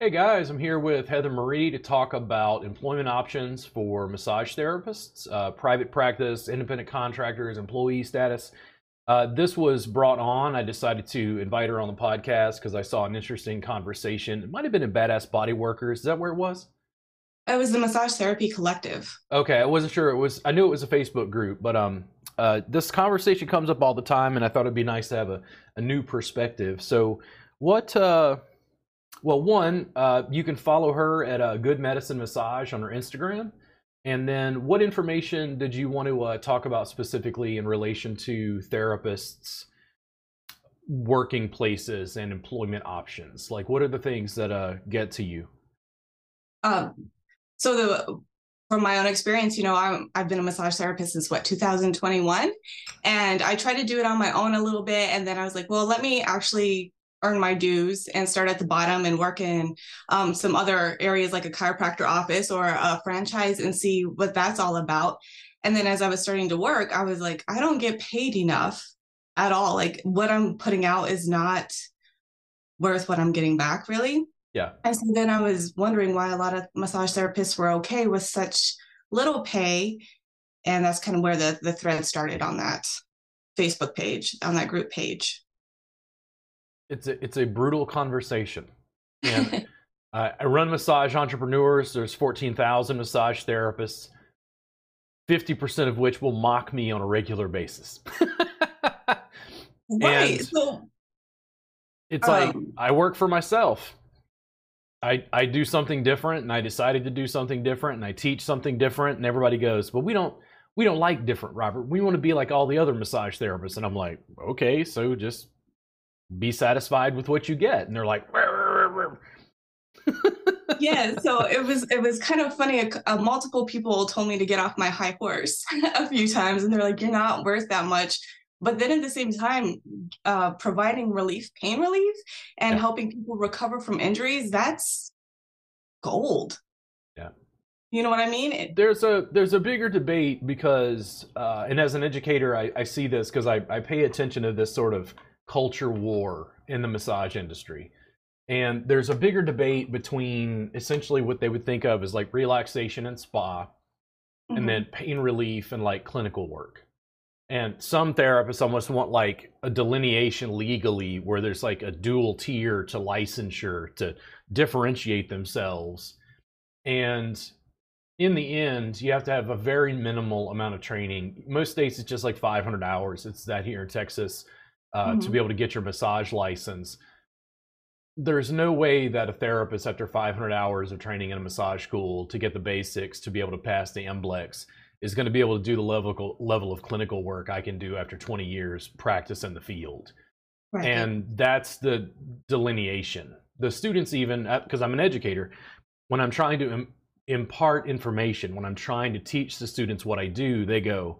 Hey guys, I'm here with Heather Marie to talk about employment options for massage therapists, uh, private practice, independent contractors, employee status. Uh, this was brought on. I decided to invite her on the podcast because I saw an interesting conversation. It might have been in Badass Body Workers. Is that where it was? It was the Massage Therapy Collective. Okay, I wasn't sure. It was. I knew it was a Facebook group, but um, uh, this conversation comes up all the time, and I thought it'd be nice to have a, a new perspective. So, what? Uh, well, one, uh, you can follow her at uh, Good Medicine Massage on her Instagram. And then, what information did you want to uh, talk about specifically in relation to therapists' working places and employment options? Like, what are the things that uh, get to you? Um, so the from my own experience, you know, I'm, I've been a massage therapist since what 2021, and I tried to do it on my own a little bit, and then I was like, well, let me actually earn my dues and start at the bottom and work in um, some other areas like a chiropractor office or a franchise and see what that's all about. And then as I was starting to work, I was like, I don't get paid enough at all. Like what I'm putting out is not worth what I'm getting back, really. Yeah. And so then I was wondering why a lot of massage therapists were okay with such little pay. And that's kind of where the, the thread started on that Facebook page, on that group page it's a it's a brutal conversation. And uh, I run massage entrepreneurs. There's 14,000 massage therapists. 50% of which will mock me on a regular basis. right. So it's um, like I work for myself. I I do something different and I decided to do something different and I teach something different and everybody goes, but we don't we don't like different, Robert. We want to be like all the other massage therapists." And I'm like, "Okay, so just be satisfied with what you get. And they're like yeah so it was it was kind of funny. Uh, multiple people told me to get off my high horse a few times and they're like you're not worth that much. But then at the same time uh, providing relief pain relief and yeah. helping people recover from injuries that's gold. Yeah. You know what I mean? It, there's a there's a bigger debate because, uh, and as an educator, I, I see this because I, I pay attention to this sort of culture war in the massage industry. And there's a bigger debate between essentially what they would think of as like relaxation and spa, mm-hmm. and then pain relief and like clinical work. And some therapists almost want like a delineation legally where there's like a dual tier to licensure to differentiate themselves. And in the end, you have to have a very minimal amount of training. Most states, it's just like 500 hours. It's that here in Texas uh, mm-hmm. to be able to get your massage license. There's no way that a therapist, after 500 hours of training in a massage school to get the basics to be able to pass the MBLEX, is going to be able to do the level level of clinical work I can do after 20 years practice in the field. Right. And that's the delineation. The students, even because I'm an educator, when I'm trying to Im- impart information, when I'm trying to teach the students what I do, they go,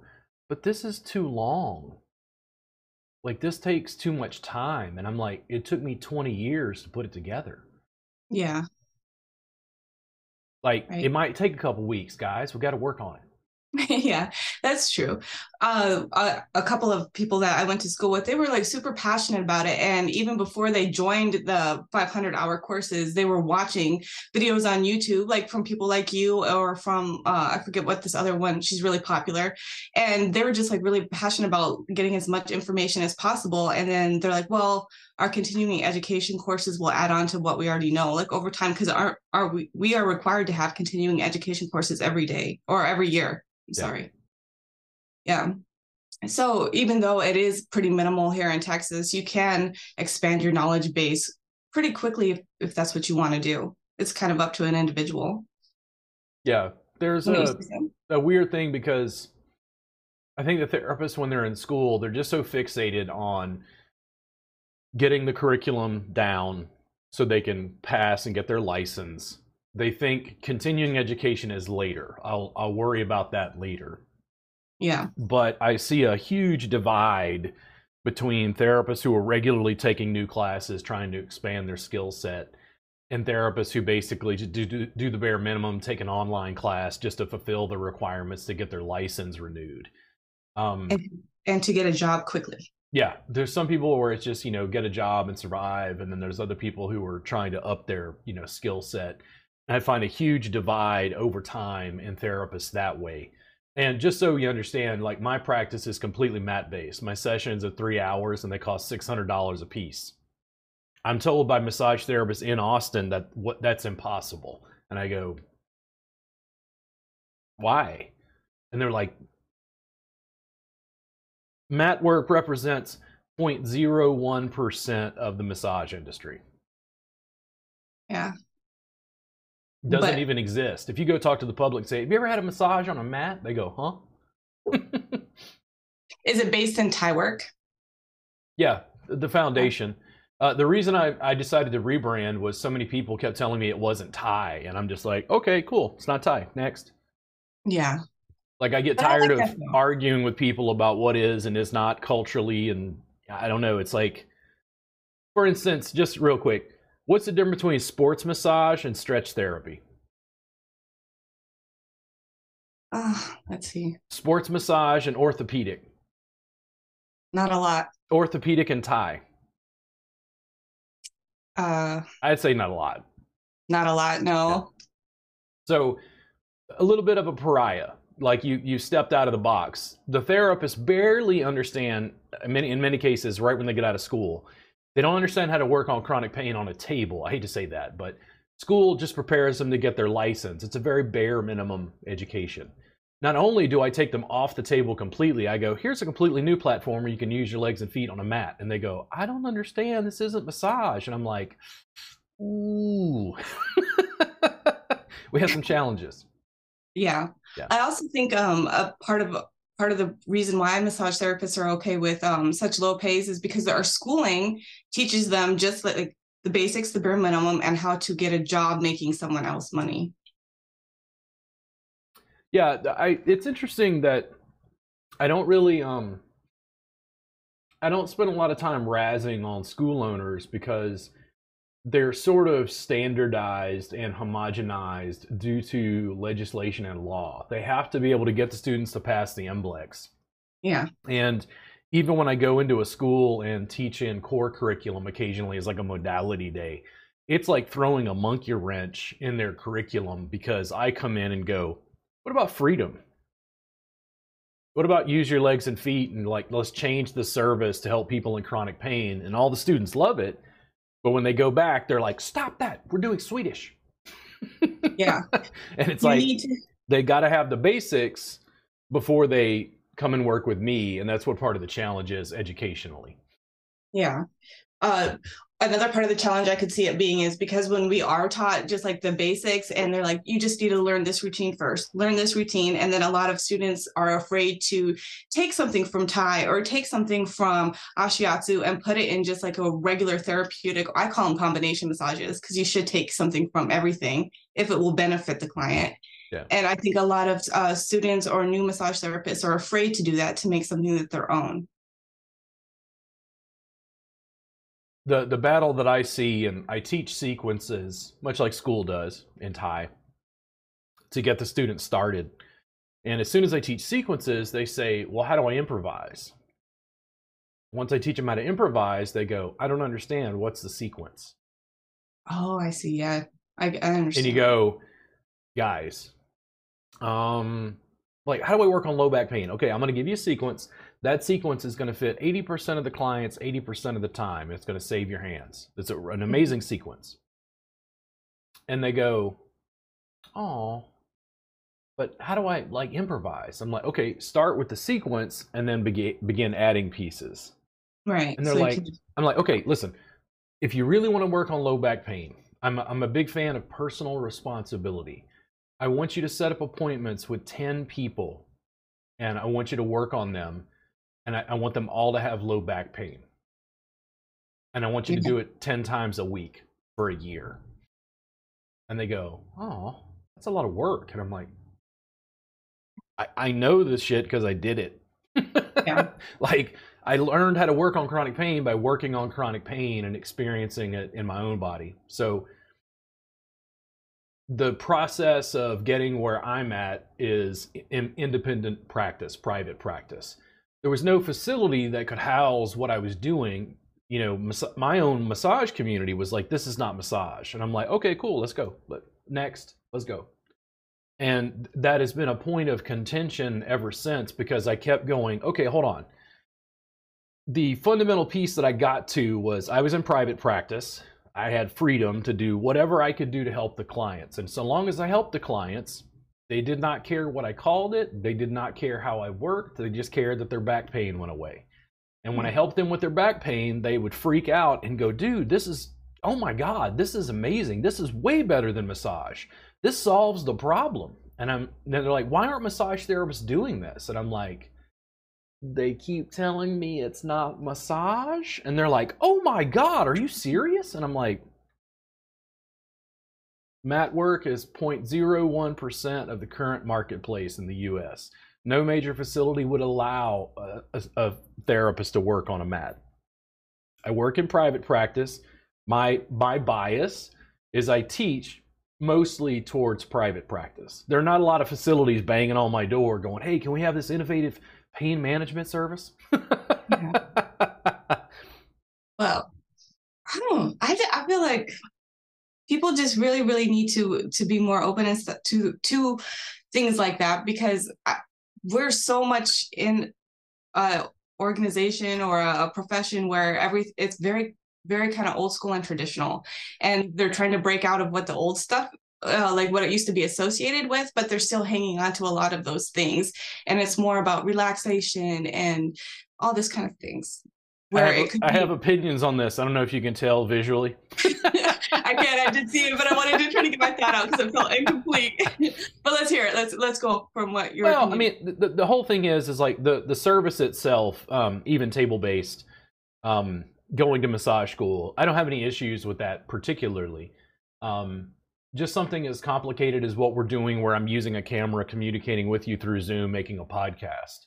"But this is too long." Like this takes too much time and i'm like it took me 20 years to put it together. Yeah. Like right. it might take a couple weeks guys we got to work on it yeah, that's true. Uh, a, a, couple of people that I went to school with, they were like super passionate about it. And even before they joined the 500 hour courses, they were watching videos on YouTube, like from people like you or from, uh, I forget what this other one, she's really popular. And they were just like really passionate about getting as much information as possible. And then they're like, well, our continuing education courses will add on to what we already know, like over time, because our, our, we, we are required to have continuing education courses every day or every year sorry. Yeah. So even though it is pretty minimal here in Texas, you can expand your knowledge base pretty quickly if, if that's what you want to do. It's kind of up to an individual. Yeah. There's a, a weird thing because I think the therapists, when they're in school, they're just so fixated on getting the curriculum down so they can pass and get their license they think continuing education is later. I'll I'll worry about that later. Yeah. But I see a huge divide between therapists who are regularly taking new classes trying to expand their skill set and therapists who basically do, do, do the bare minimum, take an online class just to fulfill the requirements to get their license renewed. Um, and, and to get a job quickly. Yeah, there's some people where it's just you know get a job and survive, and then there's other people who are trying to up their you know skill set. I find a huge divide over time in therapists that way. And just so you understand, like my practice is completely mat based. My sessions are three hours and they cost six hundred dollars a piece. I'm told by massage therapists in Austin that what that's impossible, and I go, why? And they're like, mat work represents 0.01% of the massage industry. Yeah. Doesn't But- even exist. If you go talk to the public, say, Have you ever had a massage on a mat? They go, Huh? Is it based in Thai work? yeah, the foundation. Uh, the reason I, I decided to rebrand was so many people kept telling me it wasn't Thai. And I'm just like, Okay, cool. It's not Thai. Next. Yeah. Like I get But I tired like of arguing with people about what is and is not culturally, and I don't know. It's like, for instance, just real quick, what's the difference between sports massage and stretch therapy? Uh, let's see. Sports massage and orthopedic, Not a lot. orthopedic and Thai. Uh, I'd say not a lot. not a lot. No. So, a little bit of a pariah. Like you, you stepped out of the box. The therapists barely understand. Many, in many cases, right when they get out of school, they don't understand how to work on chronic pain on a table. I hate to say that, but school just prepares them to get their license. It's a very bare minimum education. Not only do I take them off the table completely, I go, here's a completely new platform where you can use your legs and feet on a mat. And they go, I don't understand. This isn't massage. And I'm like, ooh. we have some challenges. Yeah. Yeah. I also think um a part of part of the reason why massage therapists are okay with um such low pays is because our schooling teaches them just like, like the basics, the bare minimum, and how to get a job making someone else money. Yeah, I it's interesting that I don't really um I don't spend a lot of time razzing on school owners because they're sort of standardized and homogenized due to legislation and law. They have to be able to get the students to pass the MBLEX. Yeah. And even when I go into a school and teach in core curriculum occasionally as like a modality day, it's like throwing a monkey wrench in their curriculum because I come in and go, what about freedom? What about use your legs and feet and like let's change the service to help people in chronic pain? And all the students love it. But when they go back, they're like, stop that. We're doing Swedish. Yeah. and it's you like to they got to have the basics before they come and work with me. And that's what part of the challenge is educationally. Yeah. Uh, another part of the challenge I could see it being is because when we are taught just like the basics and they're like, you just need to learn this routine first, learn this routine. And then a lot of students are afraid to take something from Thai or take something from Ashiatsu and put it in just like a regular therapeutic, I call them combination massages because you should take something from everything if it will benefit the client. Yeah. And I think a lot of uh, students or new massage therapists are afraid to do that to make something that their own. The the battle that I see, and I teach sequences, much like school does in Thai, to get the students started. And as soon as I teach sequences, they say, "Well, how do I improvise?" Once I teach them how to improvise, they go, "I don't understand. What's the sequence?" Oh, I see. Yeah, I, I understand. And you go, "Guys, um, like how do I work on low back pain? Okay, I'm going to give you a sequence. That sequence is going to fit 80% of the clients 80% of the time. It's going to save your hands. It's a, an amazing sequence. And they go, "Oh, but how do I like improvise?" I'm like, "Okay, start with the sequence and then begin begin adding pieces." right. And they're so like, I'm like, okay, listen, if you really want to work on low back pain, I'm a, I'm a big fan of personal responsibility. I want you to set up appointments with 10 people and I want you to work on them. And I, I want them all to have low back pain. And I want you to do it 10 times a week for a year. And they go, oh, that's a lot of work. And I'm like, I, I know this shit because I did it. Yeah. like I learned how to work on chronic pain by working on chronic pain and experiencing it in my own body. So the process of getting where I'm at is in independent practice, private practice. There was no facility that could house what I was doing. You know, mas- my own massage community was like, "This is not massage," and I'm like, "Okay, cool, let's go. Let, next, let's go." And that has been a point of contention ever since because I kept going, "Okay, hold on." The fundamental piece that I got to was I was in private practice. I had freedom to do whatever I could do to help the clients, and so long as I helped the clients, they did not care what I called it. They did not care how I worked. They just cared that their back pain went away. And when I hmm. helped them with their back pain, they would freak out and go, dude, this is, oh my God, this is amazing. This is way better than massage. This solves the problem. And I'm, and they're like, why aren't massage therapists doing this? And I'm like, they keep telling me it's not massage. And they're like, oh my God, are you serious? And I'm like, Mat work is 0.01% of the current marketplace in the US. No major facility would allow a, a, a, therapist to work on a mat. I work in private practice. My, my bias is I teach mostly towards private practice. There are not a lot of facilities banging on my door going, hey, can we have this innovative pain management service? well, I don't, I, I feel like people just really really need to to be more open and to to things like that because we're so much in a organization or a profession where every it's very very kind of old school and traditional. And they're trying to break out of what the old stuff uh, like what it used to be associated with but they're still hanging on to a lot of those things. And it's more about relaxation and all this kind of things I have, I have opinions on this. I don't know if you can tell visually. I can't. I did see it, but I wanted to try to get my thought out because it felt incomplete. but let's hear it. Let's let's go from what you're. Well, opinion. I mean, the, the whole thing is is like the the service itself, um, even table based, um, going to massage school. I don't have any issues with that particularly. Um, just something as complicated as what we're doing, where I'm using a camera, communicating with you through Zoom, making a podcast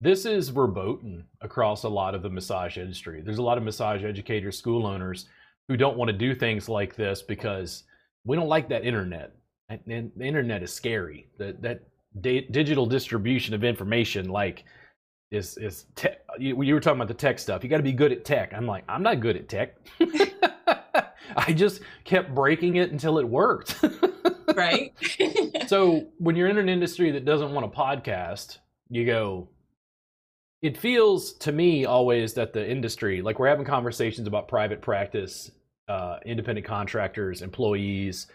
this is verboten across a lot of the massage industry. There's a lot of massage educators, school owners who don't want to do things like this because we don't like that internet. And the internet is scary. That that digital distribution of information, like, is is te- you, you were talking about the tech stuff. You got to be good at tech. I'm like, I'm not good at tech. I just kept breaking it until it worked. right. so when you're in an industry that doesn't want a podcast, you go, it feels to me always that the industry, like we're having conversations about private practice, uh, independent contractors, employees,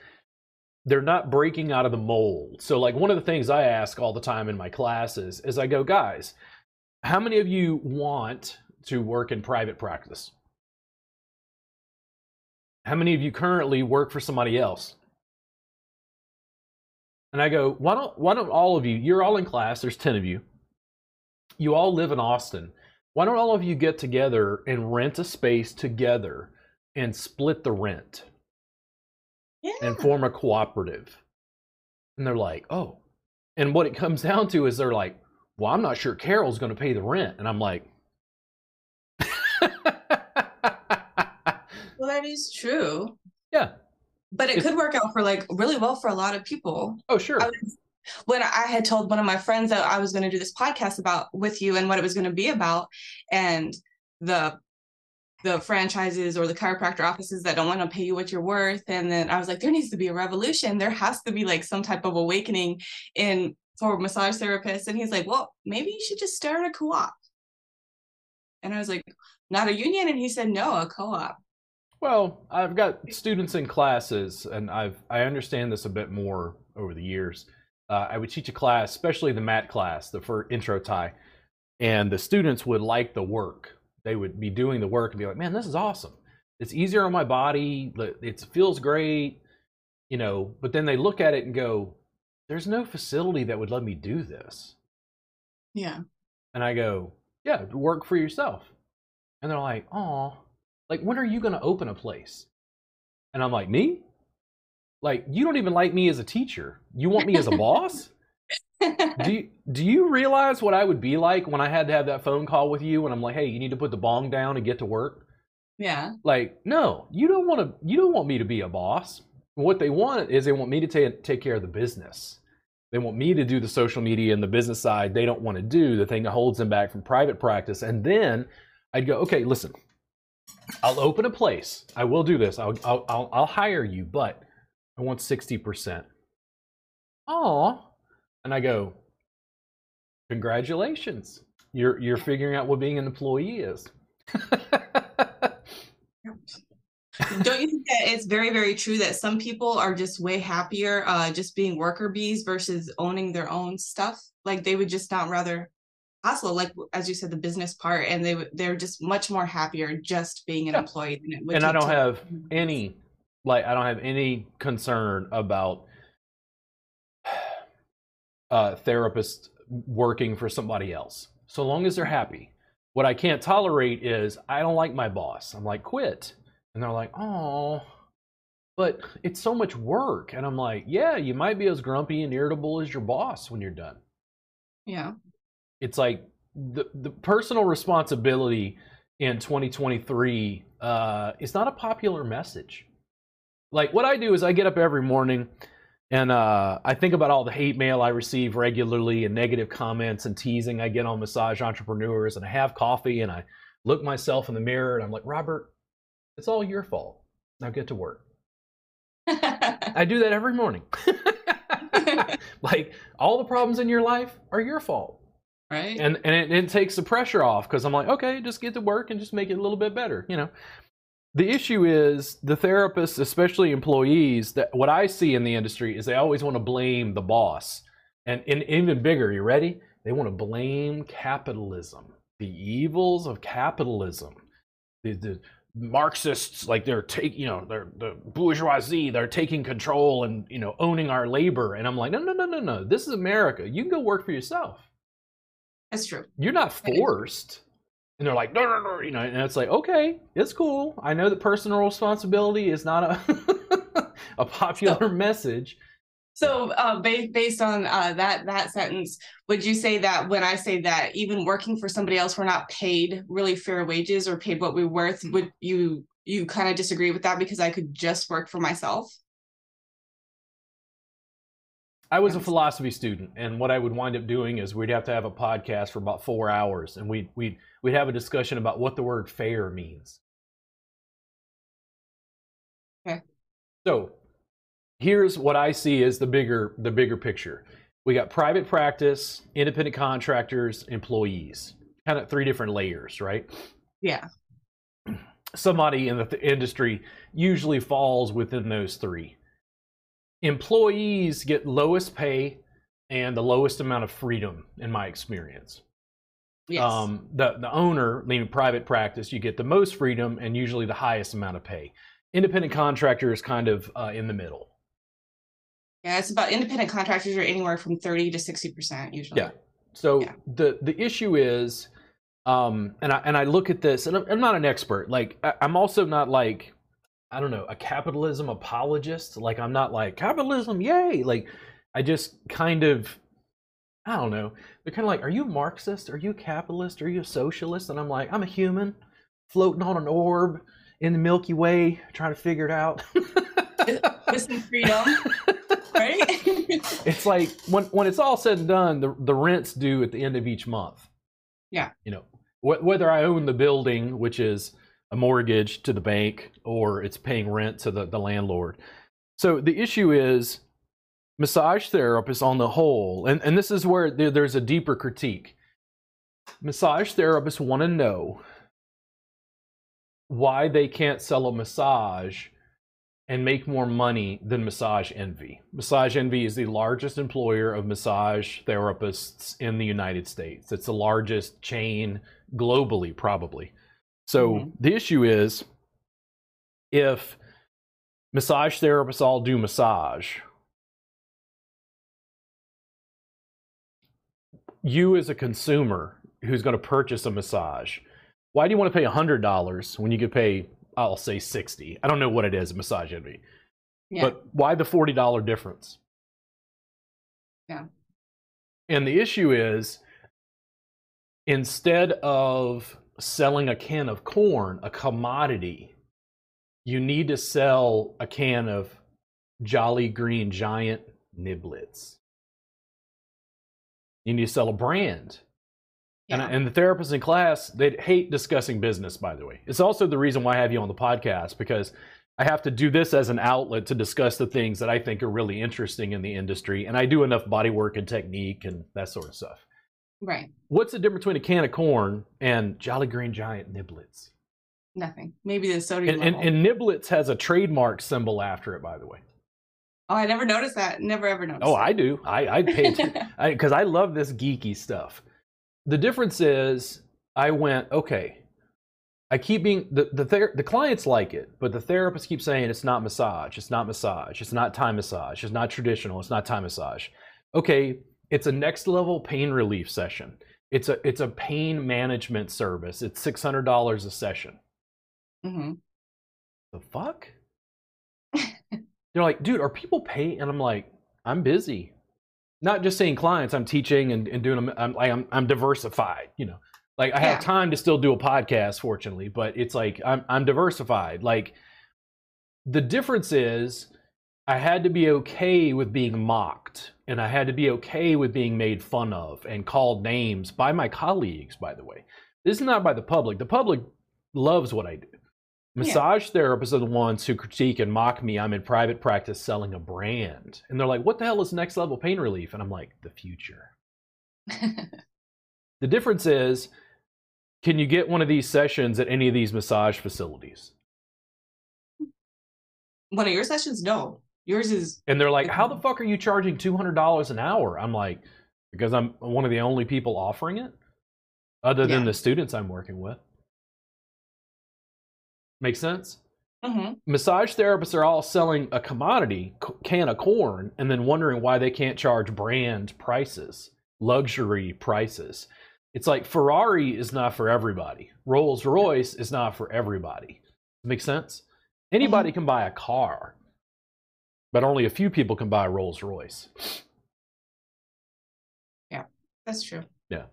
they're not breaking out of the mold. So, like, one of the things I ask all the time in my classes is I go, guys, how many of you want to work in private practice? How many of you currently work for somebody else? And I go, why don't why don't all of you? You're all in class. There's ten of you you all live in Austin. Why don't all of you get together and rent a space together and split the rent yeah. and form a cooperative? And they're like, oh. And what it comes down to is they're like, well, I'm not sure Carol's going to pay the rent. And I'm like, well, that is true. Yeah. But it it's, could work out for like really well for a lot of people. Oh, sure. I was, when I had told one of my friends that I was going to do this podcast about with you and what it was going to be about, and the the franchises or the chiropractor offices that don't want to pay you what you're worth, and then I was like, there needs to be a revolution. There has to be like some type of awakening in for massage therapists. And he's like, well, maybe you should just start a co-op. And I was like, not a union, and he said, no, a co-op. Well, I've got students in classes, and I've I understand this a bit more over the years uh, I would teach a class, especially the mat class, the for intro Thai, and the students would like the work. They would be doing the work and be like, "Man, this is awesome. It's easier on my body. It feels great." You know, but then they look at it and go, "There's no facility that would let me do this." Yeah. And I go, "Yeah, work for yourself." And they're like, "Oh, like when are you going to open a place?" And I'm like, "Me? Like you don't even like me as a teacher. You want me as a boss? do you, do you realize what I would be like when I had to have that phone call with you and I'm like, "Hey, you need to put the bong down and get to work?" Yeah. Like, no, you don't want to you don't want me to be a boss. What they want is they want me to take take care of the business. They want me to do the social media and the business side. They don't want to do the thing that holds them back from private practice. And then I'd go, okay, listen, I'll open a place. I will do this. I'll I'll I'll, I'll hire you, but I want sixty percent. Oh, and I go, congratulations. You're you're figuring out what being an employee is. Don't you think that it's very, very true that some people are just way happier uh, just being worker bees versus owning their own stuff? Like they would just not rather hustle, like as you said, the business part, and they they're just much more happier just being an Yeah. employee. Than it would and I don't to- have any like I don't have any concern about uh therapists working for somebody else. So long as they're happy. What I can't tolerate is I don't like my boss. I'm like, quit. And they're like, oh, but it's so much work. And I'm like, yeah, you might be as grumpy and irritable as your boss when you're done Yeah. it's like the the personal responsibility in 2023 uh is not a popular message like what i do is i get up every morning and uh i think about all the hate mail i receive regularly and negative comments and teasing i get on massage entrepreneurs and i have coffee and i look myself in the mirror and i'm like robert it's all your fault now get to work i do that every morning like all the problems in your life are your fault right. and and it, it takes the pressure off because I'm like, okay, just get to work and just make it a little bit better, you know. The issue is the therapists, especially employees, that what I see in the industry is they always want to blame the boss, and, and even bigger. You ready? They want to blame capitalism, the evils of capitalism, the, the Marxists, like they're taking, you know, they're the bourgeoisie, they're taking control and you know owning our labor, and I'm like, no, no, no, no, no. This is America. You can go work for yourself That's true. you're not forced. And they're like, no, no, no, you know, and it's like, okay, it's cool. I know that personal responsibility is not a a popular message. So, uh, based based on uh, that that sentence, would you say that when I say that even working for somebody else, we're not paid really fair wages or paid what we're worth? Would you you kind of disagree with that because I could just work for myself? I was a philosophy student, and what I would wind up doing is we'd have to have a podcast for about four hours, and we'd we'd we'd have a discussion about what the word fair means. Okay. So here's what I see as the bigger the bigger picture. We got private practice, independent contractors, employees. Kind of three different layers, right? Yeah. somebody in the th- industry usually falls within those three. Employees get lowest pay and the lowest amount of freedom, in my experience. Yes. Um, the the owner, meaning private practice, you get the most freedom and usually the highest amount of pay. Independent contractor is kind of uh, in the middle. yeah, it's about independent contractors are anywhere from thirty to sixty percent usually. Yeah. So Yeah. the the issue is, um, and I and I look at this, and I'm, I'm not an expert. Like I, I'm also not like, I don't know, a capitalism apologist. Like I'm not like capitalism, yay! Like I just kind of, I don't know. They're kind of like, are you Marxist? Are you a capitalist? Are you a socialist? And I'm like, I'm a human, floating on an orb in the Milky Way, trying to figure it out. With some freedom, right? it's like when when it's all said and done, the the rent's due at the end of each month. Yeah. You know, wh- whether I own the building, which is a mortgage to the bank, or it's paying rent to the, the landlord. So the issue is massage therapists on the whole, and, and this is where there, there's a deeper critique. Massage therapists want to know why they can't sell a massage and make more money than Massage Envy. Massage Envy is the largest employer of massage therapists in the United States. It's the largest chain globally, probably. So Mhm. the issue is if massage therapists all do massage, you as a consumer who's going to purchase a massage, why do you want to pay $100 when you could pay I'll say 60. I don't know what it is at Massage Envy. Yeah. But why the $40 difference? Yeah. And the issue is instead of selling a can of corn, a commodity, you need to sell a can of Jolly Green Giant niblets. You need to sell a brand. Yeah. And, and the therapists in class, they hate discussing business, by the way. It's also the reason why I have you on the podcast because I have to do this as an outlet to discuss the things that I think are really interesting in the industry. And I do enough body work and technique and that sort of stuff. Right. What's the difference between a can of corn and Jolly Green Giant niblets? Nothing. Maybe the sodium And, and, level. and niblets has a trademark symbol after it, by the way. oh, I never noticed that. Never ever noticed. Oh, that. I do. I, I pay because I, love this geeky stuff. The difference is, I went okay. I keep being the the ther- the clients like it, but the therapists keep saying it's not massage, it's not massage, it's not Thai massage, it's not traditional, it's not Thai massage. Okay, it's a next level pain relief session. It's a it's a pain management service. It's six hundred dollars a session. hmm The fuck? They're like, dude, are people paying? And I'm like, I'm busy. Not just saying clients, I'm teaching and, and doing them. I'm like, I'm, I'm diversified, you know, like I have time to still do a podcast, fortunately, but it's like, I'm, I'm diversified. Like the difference is I had to be okay with being mocked and I had to be okay with being made fun of and called names by my colleagues, by the way. This is not by the public. The public loves what I do. Yeah. Massage therapists are the ones who critique and mock me. I'm in private practice selling a brand. And they're like, what the hell is next level pain relief? And I'm like, the future. The difference is, can you get one of these sessions at any of these massage facilities? One of your sessions? No. Yours is And they're like, how the fuck are you charging $200 an hour? I'm like, because I'm one of the only people offering it, other than Yeah. the students I'm working with. Make sense? hmm massage therapists are all selling a commodity c- can of corn and then wondering why they can't charge brand prices luxury prices it's like ferrari is not for everybody rolls royce is not for everybody make sense anybody can buy a car but only a few people can buy a rolls royce Yeah, That's true. Yeah.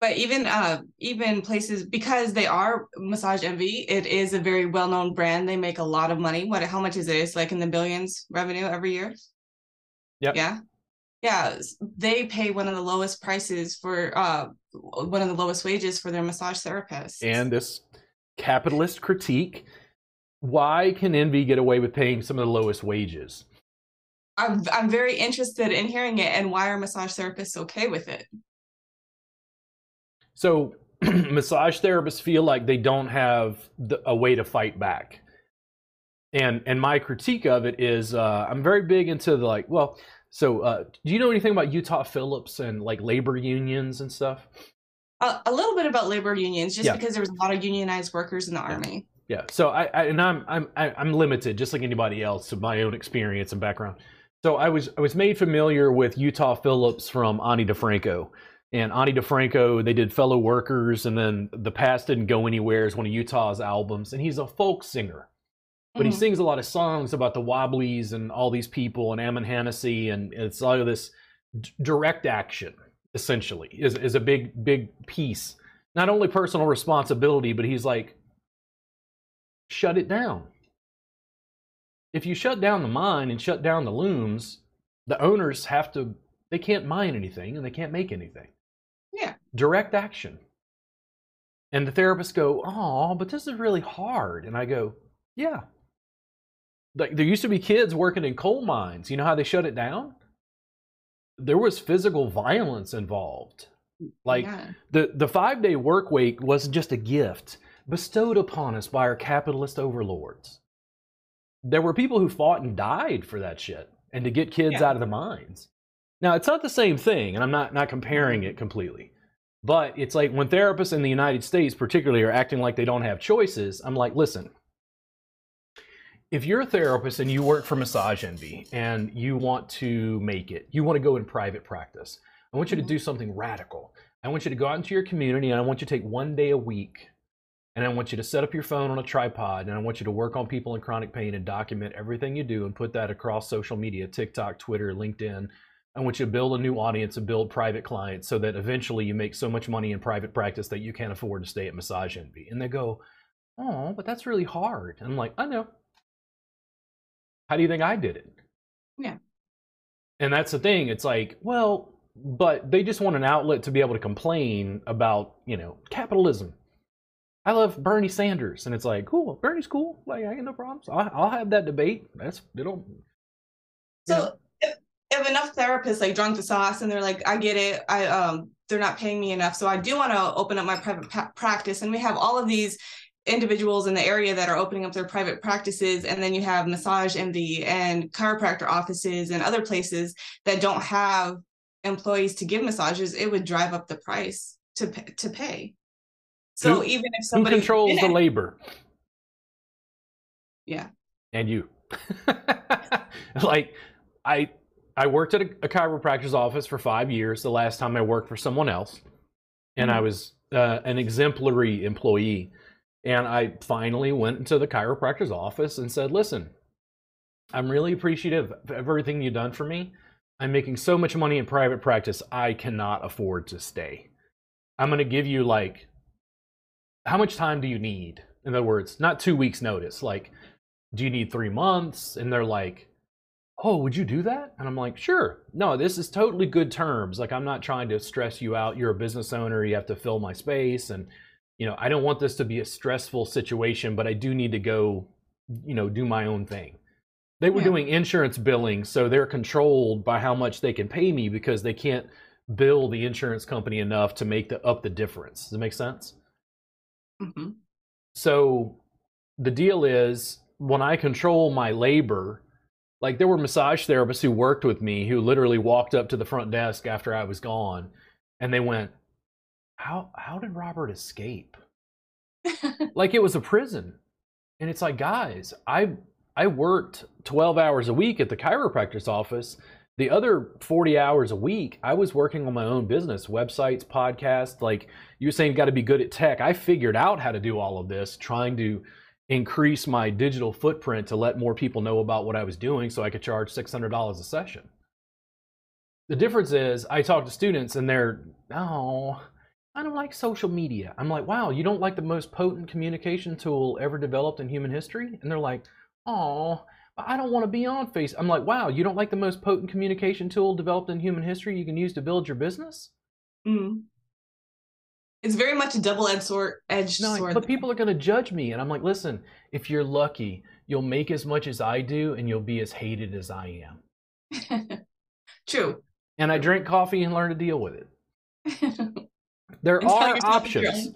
But even uh even places because they are Massage Envy, it is a very well known brand. They make a lot of money. What how much is it? It's like in the billions revenue every year. Yep. Yeah. Yeah. They pay one of the lowest prices for uh one of the lowest wages for their massage therapists. and this capitalist critique why can envy get away with paying some of the lowest wages I'm I'm very interested in hearing it and why are massage therapists okay with it? So massage therapists feel like they don't have the, a way to fight back. And and my critique of it is uh, I'm very big into the like well so uh, do you know anything about Utah Phillips and like labor unions and stuff? A, little bit about labor unions, just Yeah. because there was a lot of unionized workers in the army. Yeah. So I, I and I'm I'm I'm limited, just like anybody else, to my own experience and background. So I was I was made familiar with Utah Phillips from Ani DiFranco, and Ani DiFranco they did Fellow Workers, and then The Past Didn't Go Anywhere is one of Utah's albums, and he's a folk singer, but he Mhm. sings a lot of songs about the Wobblies and all these people and Ammon Hennacy, and it's all of this d- direct action essentially is is a big big piece. Not only personal responsibility, but he's like shut it down. If you shut down the mine and shut down the looms, the owners have to, they can't mine anything and they can't make anything. Yeah. Direct action. And the therapists go, oh, but this is really hard. And I go, yeah. Like there used to be kids working in coal mines. You know how they shut it down? There was physical violence involved. Mm, like Yeah. the the five day work week wasn't just a gift bestowed upon us by our capitalist overlords. There were people who fought and died for that shit and to get kids Yeah. out of the mines. Now it's not the same thing, and I'm not not comparing it completely. But it's like when therapists in the United States, particularly, are acting like they don't have choices. I'm like, listen, if you're a therapist and you work for Massage Envy and you want to make it, you want to go in private practice, I want you to Mhm. do something radical. I want you to go out into your community and I want you to take one day a week and I want you to set up your phone on a tripod and I want you to work on people in chronic pain and document everything you do and put that across social media TikTok, Twitter, LinkedIn. I want you to build a new audience and build private clients so that eventually you make so much money in private practice that you can't afford to stay at Massage Envy. And they go, Oh, but that's really hard. And I'm like, I know. How do you think I did it? Yeah. And that's the thing. It's like, well, but they just want an outlet to be able to complain about, you know, capitalism. I love Bernie Sanders, and it's like, cool, Bernie's cool. Like, I got no problems. I'll, I'll have that debate. That's don't. So know. if, if enough therapists like drunk the sauce, and they're like, I get it. I um, they're not paying me enough, so I do want to open up my private pa- practice. And we have all of these individuals in the area that are opening up their private practices and then you have massage envy and chiropractor offices and other places that don't have employees to give massages it would drive up the price to pay, to pay so who, even if somebody who controls the labor yeah and you like i i worked at a, a, chiropractor's office for five years the last time i worked for someone else and mm-hmm. i was uh, an exemplary employee and I finally went into the chiropractor's office and said, listen, I'm really appreciative of everything you've done for me. I'm making so much money in private practice, I cannot afford to stay. I'm going to give you like, how much time do you need? In other words, not two weeks' notice. Like, do you need three months? And they're like, oh, would you do that? And I'm like, sure. No, this is totally good terms. Like, I'm not trying to stress you out. You're a business owner. You have to fill my space. And you know, I don't want this to be a stressful situation, but I do need to go, you know, do my own thing. They were yeah. doing insurance billing, so they're controlled by how much they can pay me because they can't bill the insurance company enough to make the up the difference. Does it make sense? Mm-hmm. So the deal is when I control my labor, like there were massage therapists who worked with me who literally walked up to the front desk after I was gone and they went, how how did Robert escape? like it was a prison. And it's like, guys, I I worked 12 hours a week at the chiropractor's office. The other 40 hours a week, I was working on my own business, websites, podcasts. Like you were saying, got to be good at tech. I figured out how to do all of this, trying to increase my digital footprint to let more people know about what I was doing so I could charge $600 a session. The difference is, I talk to students and they're, oh, I don't like social media. I'm like, wow, you don't like the most potent communication tool ever developed in human history? And they're like, oh, I don't want to be on Facebook. I'm like, wow, you don't like the most potent communication tool developed in human history you can use to build your business? Mm. It's very much a double-edged sword. Edged no, sword. But people are going to judge me, and I'm like, listen, if you're lucky, you'll make as much as I do, and you'll be as hated as I am. True. And I drink coffee and learn to deal with it. There are options,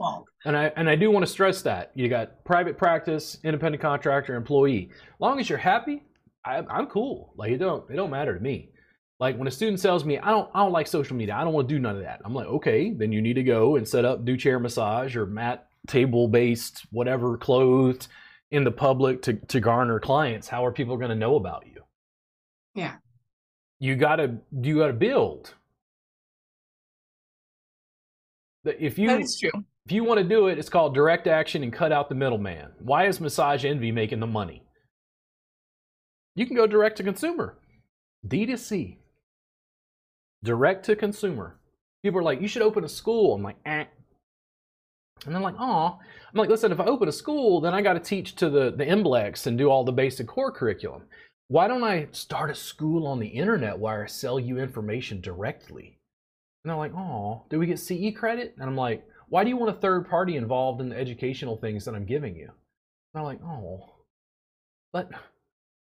and I and I do want to stress that you got private practice, independent contractor, employee. Long as you're happy, I, am cool. Like it don't it don't matter to me. Like when a student tells me I don't I don't like social media, I don't want to do none of that. I'm like, okay, then you need to go and set up do chair massage or mat table based whatever clothed in the public to to garner clients. How are people going to know about you? Yeah. You gotta you gotta build if you that is true. If you want to do it, it's called direct action and cut out the middleman. Why is Massage Envy making the money? You can go direct to consumer, D2C, direct to consumer. People are like, you should open a school. I'm like, eh. And they're like, oh, I'm like, listen, if I open a school, then I got to teach to the, the MBLEX and do all the basic core curriculum. Why don't I start a school on the internet where I sell you information directly? And they're like, oh, do we get CE credit? And I'm like, why do you want a third party involved in the educational things that I'm giving you? And they're like, oh, but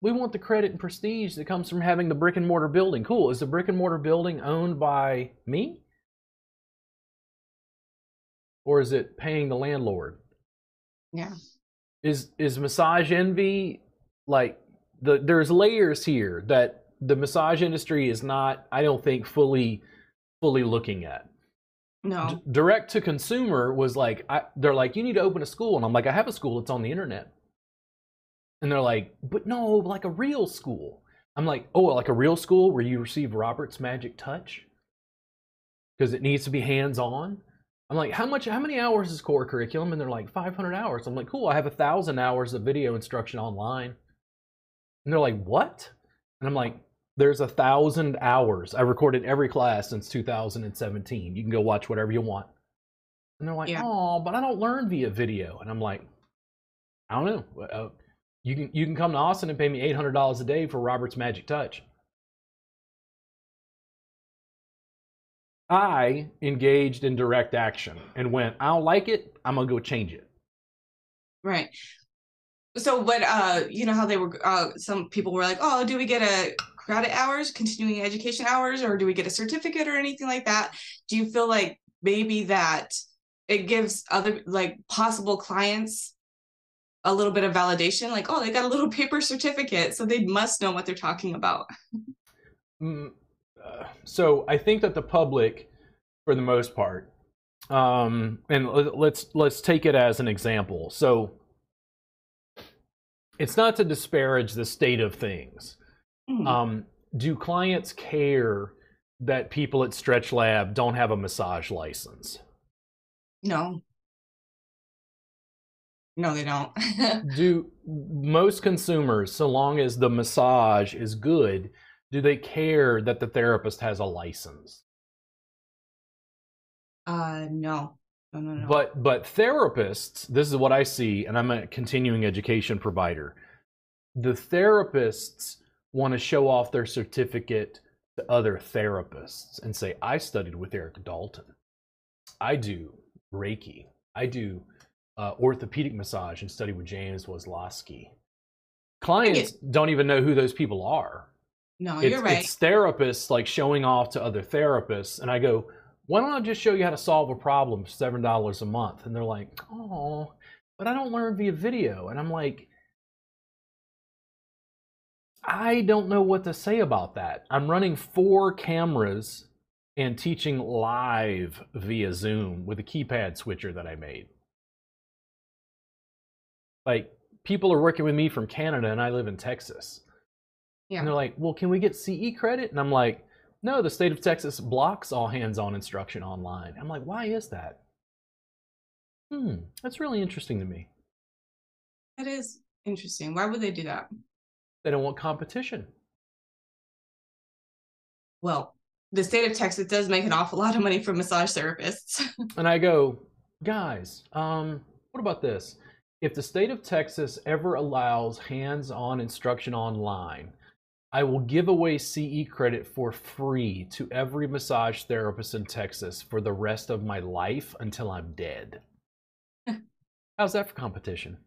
we want the credit and prestige that comes from having the brick and mortar building. Cool. Is the brick and mortar building owned by me? Or is it paying the landlord? Yeah. Is is massage envy like the there's layers here that the massage industry is not I don't think fully fully looking at. No. D- direct to consumer was like, I, they're like, you need to open a school. And I'm like, I have a school, it's on the internet. And they're like, but no, like a real school. I'm like, oh, like a real school where you receive Robert's magic touch? Because it needs to be hands on. I'm like, how much, how many hours is core curriculum? And they're like, 500 hours. I'm like, cool, I have a thousand hours of video instruction online. And they're like, what? And I'm like, there's a thousand hours. I recorded every class since 2017. You can go watch whatever you want. And they're like, yeah. oh, but I don't learn via video. And I'm like, I don't know. Uh, you can you can come to Austin and pay me eight hundred dollars a day for Robert's Magic Touch. I engaged in direct action and went, I don't like it, I'm gonna go change it. Right. So what uh you know how they were uh some people were like, "Oh, do we get a credit hours, continuing education hours or do we get a certificate or anything like that?" Do you feel like maybe that it gives other like possible clients a little bit of validation like, "Oh, they got a little paper certificate, so they must know what they're talking about." Mm, uh, so I think that the public for the most part um and let's let's take it as an example. So it's not to disparage the state of things. Mm. Um, do clients care that people at Stretch Lab don't have a massage license? No. No, they don't. do most consumers, so long as the massage is good, do they care that the therapist has a license? Uh, no. No, no, no. But but therapists, this is what I see, and I'm a continuing education provider. The therapists want to show off their certificate to other therapists and say, I studied with Erik Dalton. I do Reiki. I do uh, orthopedic massage and study with James Waslaski. Clients don't even know who those people are. No, it's, you're right. It's therapists like showing off to other therapists. And I go, why don't I just show you how to solve a problem for seven dollars a month? And they're like, oh, but I don't learn via video. And I'm like, I don't know what to say about that. I'm running four cameras and teaching live via Zoom with a keypad switcher that I made. Like people are working with me from Canada and I live in Texas. Yeah. And they're like, "Well, can we get CE credit?" And I'm like, no, the state of Texas blocks all hands-on instruction online. I'm like, why is that? Hmm, that's really interesting to me. That is interesting. Why would they do that? They don't want competition. Well, the state of Texas does make an awful lot of money from massage therapists. and I go, guys, um, what about this? If the state of Texas ever allows hands-on instruction online, I will give away CE credit for free to every massage therapist in Texas for the rest of my life until I'm dead. How's that for competition?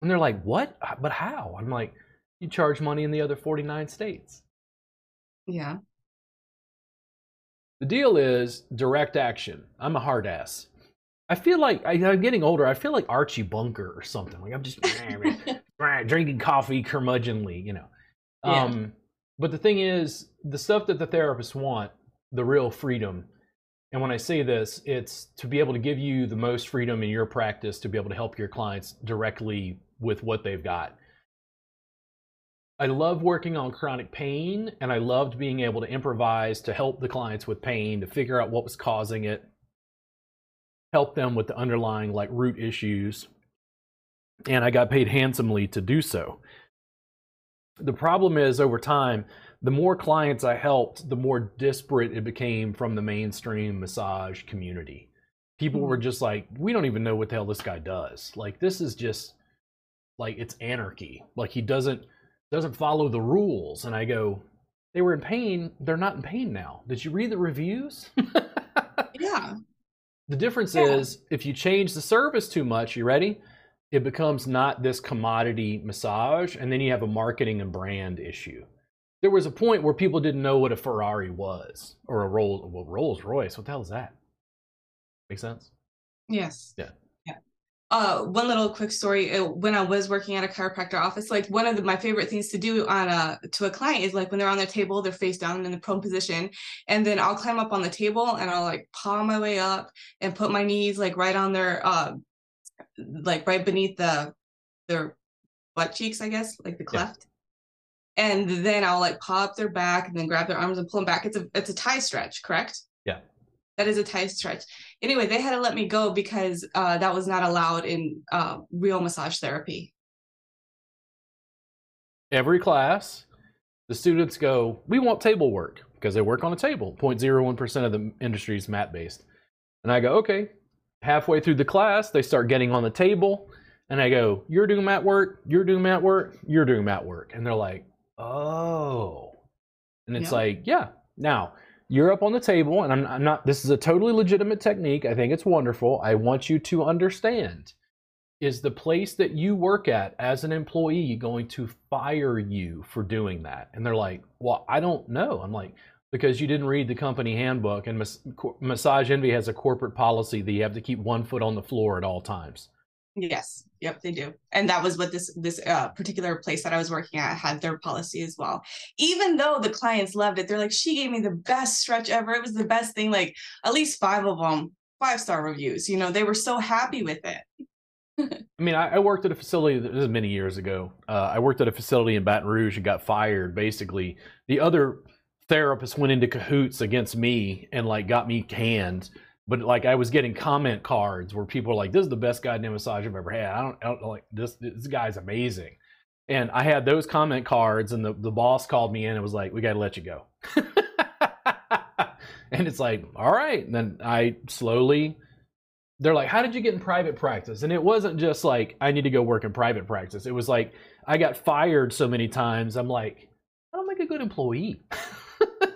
And they're like, what? But how? I'm like, you charge money in the other 49 states. Yeah. The deal is direct action. I'm a hard ass. I feel like I, am getting older. I feel like Archie Bunker or something. Like I'm just drinking coffee curmudgeonly, you know. Yeah. Um, but the thing is, the stuff that the therapists want, the real freedom, and when I say this, it's to be able to give you the most freedom in your practice to be able to help your clients directly with what they've got. I love working on chronic pain, and I loved being able to improvise to help the clients with pain, to figure out what was causing it, help them with the underlying like root issues. And I got paid handsomely to do so. The problem is over time, the more clients I helped, the more disparate it became from the mainstream massage community. People were hmm. just like, we don't even know what the hell this guy does. Like this is just like it's anarchy. Like he doesn't doesn't follow the rules. And I go, they were in pain. They're not in pain now. Did you read the reviews? yeah. The difference yeah. is if you change the service too much, you ready? it becomes not this commodity massage, and then you have a marketing and brand issue. There was a point where people didn't know what a Ferrari was or a Rolls, well, Rolls Royce. What the hell is that? Make sense? Yes. Yeah. Uh, one little quick story. Uh, when I was working at a chiropractor office, like one of the, my favorite things to do on a to a client is like when they're on their table, they're face down in the prone position, and then I'll climb up on the table and I'll like paw my way up and put my knees like right on their uh, like right beneath the their butt cheeks, I guess, like the cleft. Yeah. And then I'll like paw up their back and then grab their arms and pull them back. It's a it's a Thai stretch, correct? Yeah. That is a tight stretch. Anyway, they had to let me go because uh, that was not allowed in uh, real massage therapy. Every class, the students go, "We want table work because they work on a table. 0.01 percent of the industry is mat based." And I go, "Okay, halfway through the class, they start getting on the table, and I go, "You're doing mat work. You're doing mat work. You're doing mat work," and they're like, "Oh," and it's like, "Yeah." Now, you're up on the table, and I'm, I'm not. This is a totally legitimate technique. I think it's wonderful. I want you to understand: is the place that you work at as an employee going to fire you for doing that? And they're like, "Well, I don't know." I'm like, because you didn't read the company handbook, and Mas- Massage Envy has a corporate policy that you have to keep one foot on the floor at all times. Yes. Yep, they do. And that was what this this uh, particular place that I was working at had their policy as well. Even though the clients loved it, they're like, "She gave me the best stretch ever. It was the best thing." Like at least five of them five star reviews. You know, they were so happy with it. I mean, I, I, worked at a facility. This was many years ago. Uh, I worked at a facility in Baton Rouge and got fired. Basically, the other therapist went into cahoots against me and like got me canned but like I was getting comment cards where people are like, "This is the best goddamn massage I've ever had." I don't, I don't like this. This guy's amazing, and I had those comment cards, and the the boss called me in and was like, "We got to let you go." and it's like, all right. And then I slowly, they're like, "How did you get in private practice?" And it wasn't just like I need to go work in private practice. It was like I got fired so many times. I'm like, I don't make a good employee.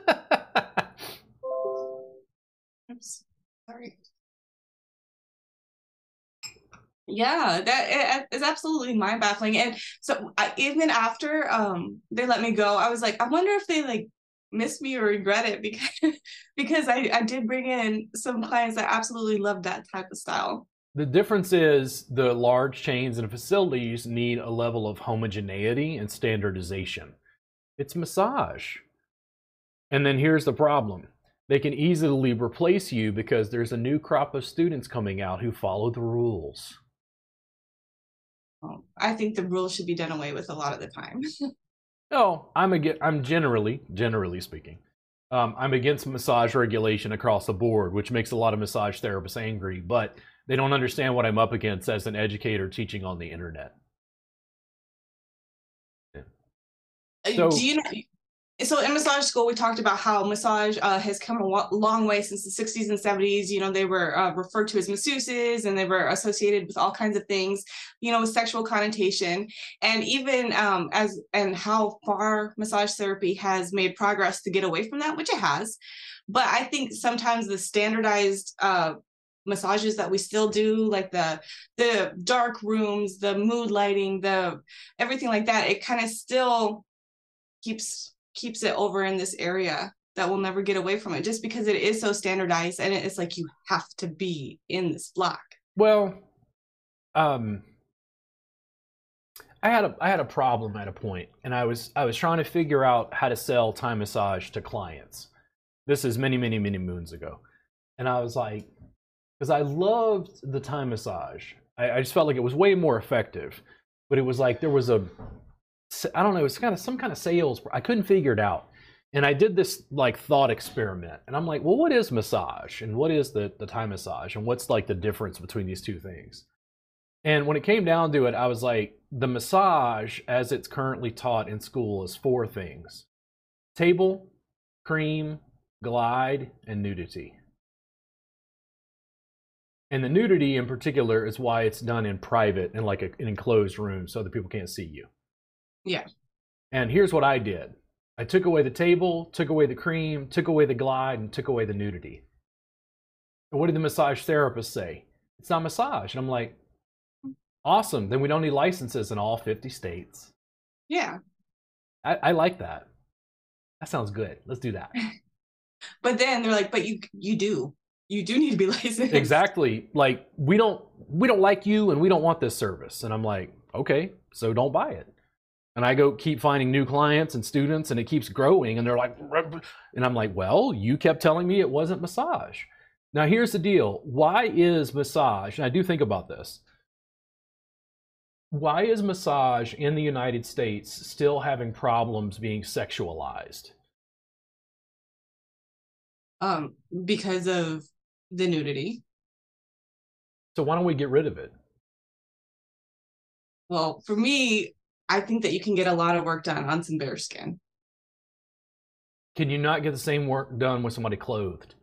Yeah, that is absolutely mind baffling. And so I, even after um they let me go, I was like, I wonder if they like miss me or regret it because because I, I did bring in some clients that absolutely loved that type of style. The difference is the large chains and facilities need a level of homogeneity and standardization. It's massage. And then here's the problem they can easily replace you because there's a new crop of students coming out who follow the rules. I think the rules should be done away with a lot of the time. no, I'm against, I'm generally, generally speaking, um, I'm against massage regulation across the board, which makes a lot of massage therapists angry, but they don't understand what I'm up against as an educator teaching on the internet. Yeah. Uh, so, Do you know, so in massage school we talked about how massage uh, has come a long way since the 60s and 70s you know they were uh, referred to as masseuses and they were associated with all kinds of things you know with sexual connotation. And even um, as and how far massage therapy has made progress to get away from that which it has. But i think sometimes the standardized uh, massages that we still do like the the dark rooms the mood lighting the everything like that it kind of still keeps keeps it over in this area that will never get away from it just because it is so standardized and it's like you have to be in this block. Well um i had a i had a problem at a point and i was i was trying to figure out how to sell Thai massage to clients. This is many many many moons ago. And i was like because i loved the Thai massage. I, I just felt like it was way more effective but it was like there was a I don't know, it's kind of some kind of sales. I couldn't figure it out. And I did this like thought experiment. And I'm like, well, what is massage? And what is the, the Thai massage? And what's like the difference between these two things? And when it came down to it, I was like, the massage as it's currently taught in school is four things table, cream, glide, and nudity. And the nudity in particular is why it's done in private in like a, an enclosed room so that people can't see you. Yeah. And here's what I did I took away the table, took away the cream, took away the glide, and took away the nudity. And what did the massage therapist say? It's not massage. And I'm like, awesome. Then we don't need licenses in all 50 states. Yeah. I, I like that. That sounds good. Let's do that. but then they're like, but you you do. You do need to be licensed. Exactly. Like we don't we don't like you and we don't want this service. And I'm like, okay, so don't buy it and I go keep finding new clients and students and it keeps growing and they're like and I'm like, "Well, you kept telling me it wasn't massage." Now here's the deal. Why is massage? And I do think about this. Why is massage in the United States still having problems being sexualized? Um because of the nudity. So why don't we get rid of it? Well, for me, I think that you can get a lot of work done on some bare skin. Can you not get the same work done with somebody clothed?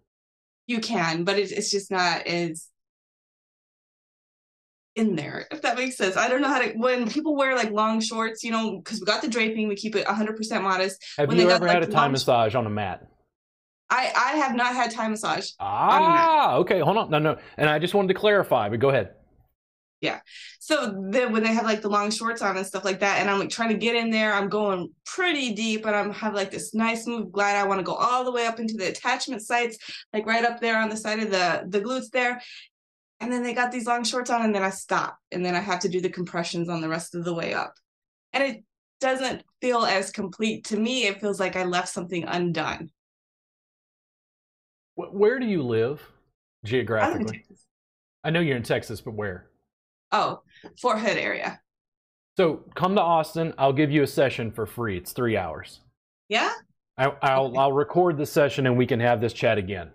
You can, but it's, it's just not as in there, if that makes sense. I don't know how to, when people wear like long shorts, you know, because we got the draping, we keep it 100% modest. Have when you ever got, had like, a Thai massage on a mat? I I have not had Thai massage. Ah, okay. Hold on. No, no. And I just wanted to clarify, but go ahead. So then when they have like the long shorts on and stuff like that, and I'm like trying to get in there, I'm going pretty deep, and I'm have like this nice smooth glide. I want to go all the way up into the attachment sites, like right up there on the side of the the glutes there. And then they got these long shorts on, and then I stop, and then I have to do the compressions on the rest of the way up, and it doesn't feel as complete to me. It feels like I left something undone. Where do you live I live in geographically? I know you're in Texas, but where? Oh, Fort Hood area. So come to Austin. I'll give you a session for free. It's three hours. Yeah. I, I'll Okay. I'll record the session and we can have this chat again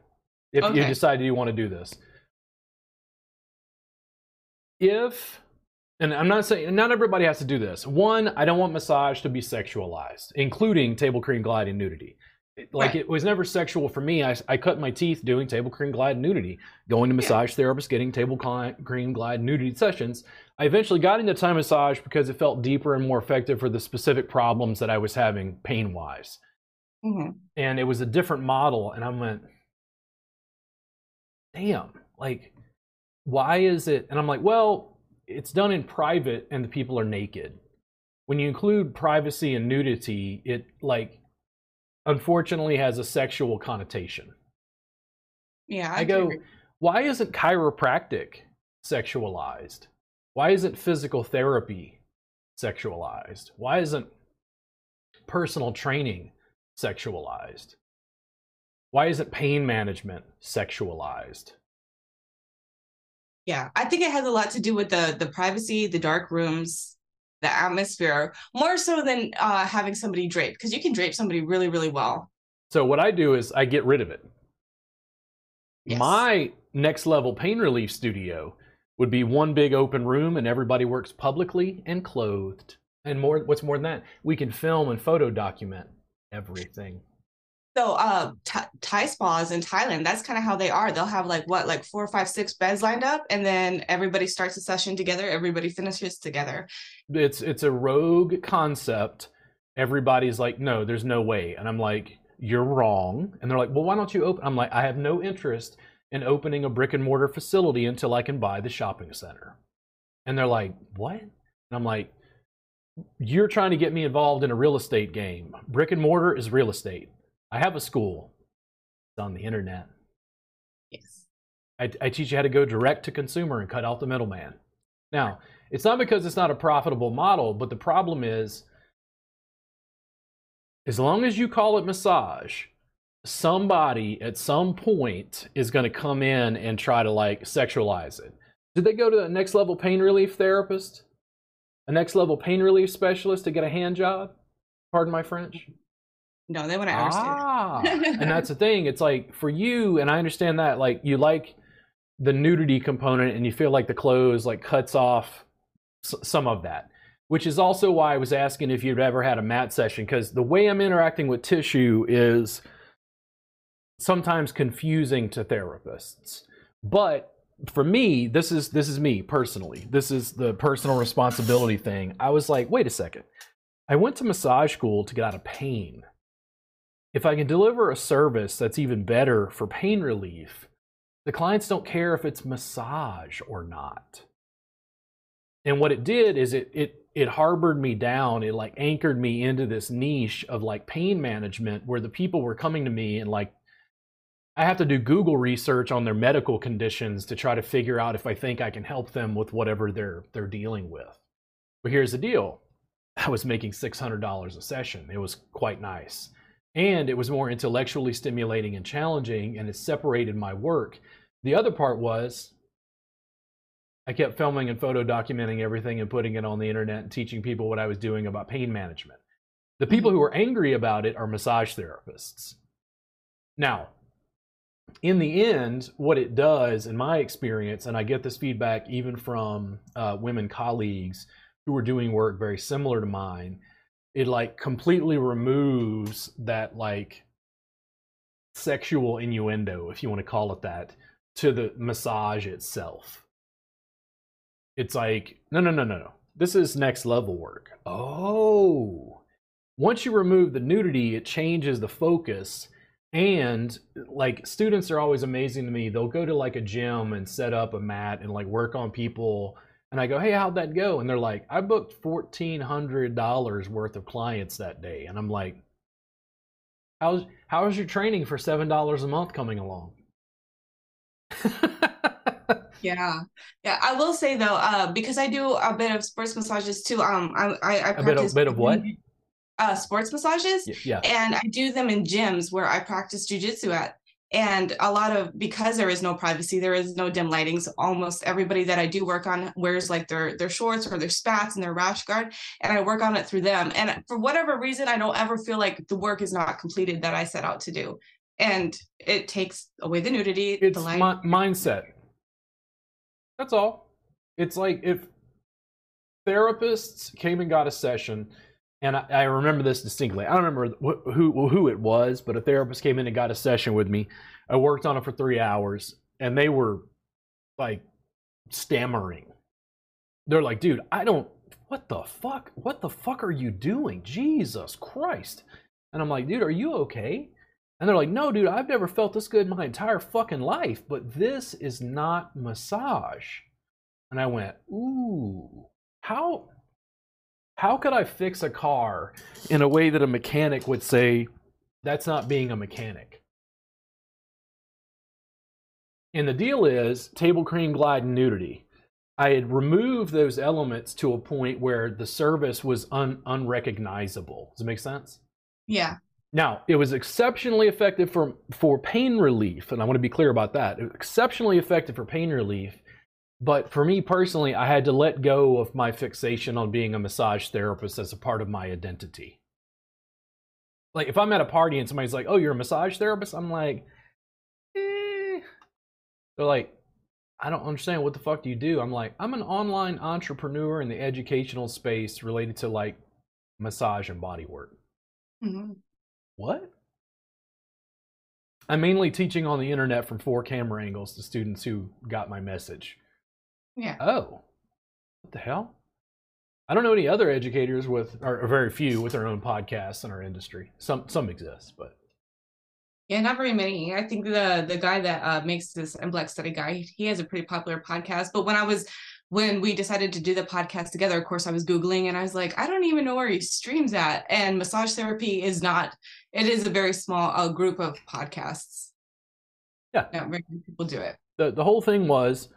if you decide you want to do this. If and I'm not saying not everybody has to do this. One, I don't want massage to be sexualized, including table cream glide and nudity. It- Like Right. it was never sexual for me. I, I cut my teeth doing table cream glide nudity, going to Yeah. massage therapists, getting table cream glide nudity sessions. I eventually got into Thai massage because it felt deeper and more effective for the specific problems that I was having pain wise hmm and it was a different model and i went damn like why is it and i'm like well it's done in private and the people are naked when you include privacy and nudity it like unfortunately has a sexual connotation Yeah. I do go, agree. why isn't chiropractic sexualized? Why isn't physical therapy sexualized? Why isn't personal training sexualized? Why isn't pain management sexualized? Yeah, I think it has a lot to do with the the privacy, the dark rooms, the atmosphere, more so than uh, having somebody drape because you can drape somebody really, really well. So what I do is I get rid of it. Yes. My next level pain relief studio would be one big open room and everybody works publicly and clothed. And more what's more than that, we can film and photo document everything. So, uh, Thai Thai spas in Thailand, that's kind of how they are. They'll have like what, like four, five, six beds lined up, and then everybody starts a session together. Everybody finishes together. It's it's a rogue concept. Everybody's like, no, there's no way. And I'm like, you're wrong. And they're like, well, why don't you open? I'm like, I have no interest in opening a brick and mortar facility until I can buy the shopping center. And they're like, what? And I'm like, you're trying to get me involved in a real estate game. Brick and mortar is real estate. I have a school. It's on the internet. Yes. I, I teach you how to go direct to consumer and cut out the middleman. Now, it's not because it's not a profitable model, but the problem is, as long as you call it massage, somebody at some point is going to come in and try to like sexualize it. Did they go to a next level pain relief therapist? A next level pain relief specialist to get a hand job? Pardon my French? No, they want to understand. Ah, and that's the thing. It's like for you, and I understand that. Like you like the nudity component, and you feel like the clothes like cuts off s- some of that. Which is also why I was asking if you've ever had a mat session, because the way I'm interacting with tissue is sometimes confusing to therapists. But for me, this is this is me personally. This is the personal responsibility thing. I was like, wait a second. I went to massage school to get out of pain if I can deliver a service that's even better for pain relief, the clients don't care if it's massage or not. And what it did is it it it harbored me down. It like anchored me into this niche of like pain management where the people were coming to me and like I have to do Google research on their medical conditions to try to figure out if I think I can help them with whatever they're they're dealing with. But here's the deal. I was making $600 a session. It was quite nice and it was more intellectually stimulating and challenging and it separated my work. The other part was i kept filming and photo documenting everything and putting it on the internet and teaching people what i was doing about pain management. The people who are angry about it are massage therapists. Now in the end what it does in my experience and i get this feedback even from uh, women colleagues who are doing work very similar to mine it like completely removes that like sexual innuendo if you want to call it that to the massage itself. It's like no no no no no. This is next level work. Oh. Once you remove the nudity it changes the focus and like students are always amazing to me. They'll go to like a gym and set up a mat and like work on people and i go hey how'd that go and they're like i booked $1400 worth of clients that day and i'm like how's how's your training for $7 a month coming along yeah yeah i will say though uh because i do a bit of sports massages too um i i, I a bit of, bit of what uh, sports massages. Yeah. And I do them in gyms where I practice jujitsu at. And a lot of because there is no privacy, there is no dim lightings. Almost everybody that I do work on wears like their their shorts or their spats and their rash guard, and I work on it through them. And for whatever reason, I don't ever feel like the work is not completed that I set out to do. And it takes away the nudity. It's the light. mi- mindset. That's all. It's like if therapists came and got a session and I, I, remember this distinctly. I don't remember wh- who who it was, but a therapist came in and got a session with me. I worked on it for three hours, and they were like stammering. They're like, "Dude, I don't. What the fuck? What the fuck are you doing? Jesus Christ!" And I'm like, "Dude, are you okay?" And they're like, "No, dude, I've never felt this good in my entire fucking life, but this is not massage." And I went, "Ooh, how?" How could I fix a car in a way that a mechanic would say, that's not being a mechanic? And the deal is table cream, glide, and nudity. I had removed those elements to a point where the service was un- unrecognizable. Does it make sense? Yeah. Now, it was exceptionally effective for, for pain relief, and I want to be clear about that. exceptionally effective for pain relief but for me personally, I had to let go of my fixation on being a massage therapist as a part of my identity. Like if I'm at a party and somebody's like, "Oh, you're a massage therapist," I'm like, eh. They're like, "I don't understand. What the fuck do you do?" I'm like, "I'm an online entrepreneur in the educational space related to like massage and body work." Mm-hmm. What? I'm mainly teaching on the internet from four camera angles to students who got my message. Yeah. Oh, what the hell? I don't know any other educators with, or, very few, with their own podcasts in our industry. Some some exist, but yeah, not very many. I think the the guy that uh, makes this MBLEX study guy, he has a pretty popular podcast. But when I was when we decided to do the podcast together, of course, I was googling and I was like, I don't even know where he streams at. And massage therapy is not. It is a very small uh, group of podcasts. Yeah, not very many people do it. The the whole thing was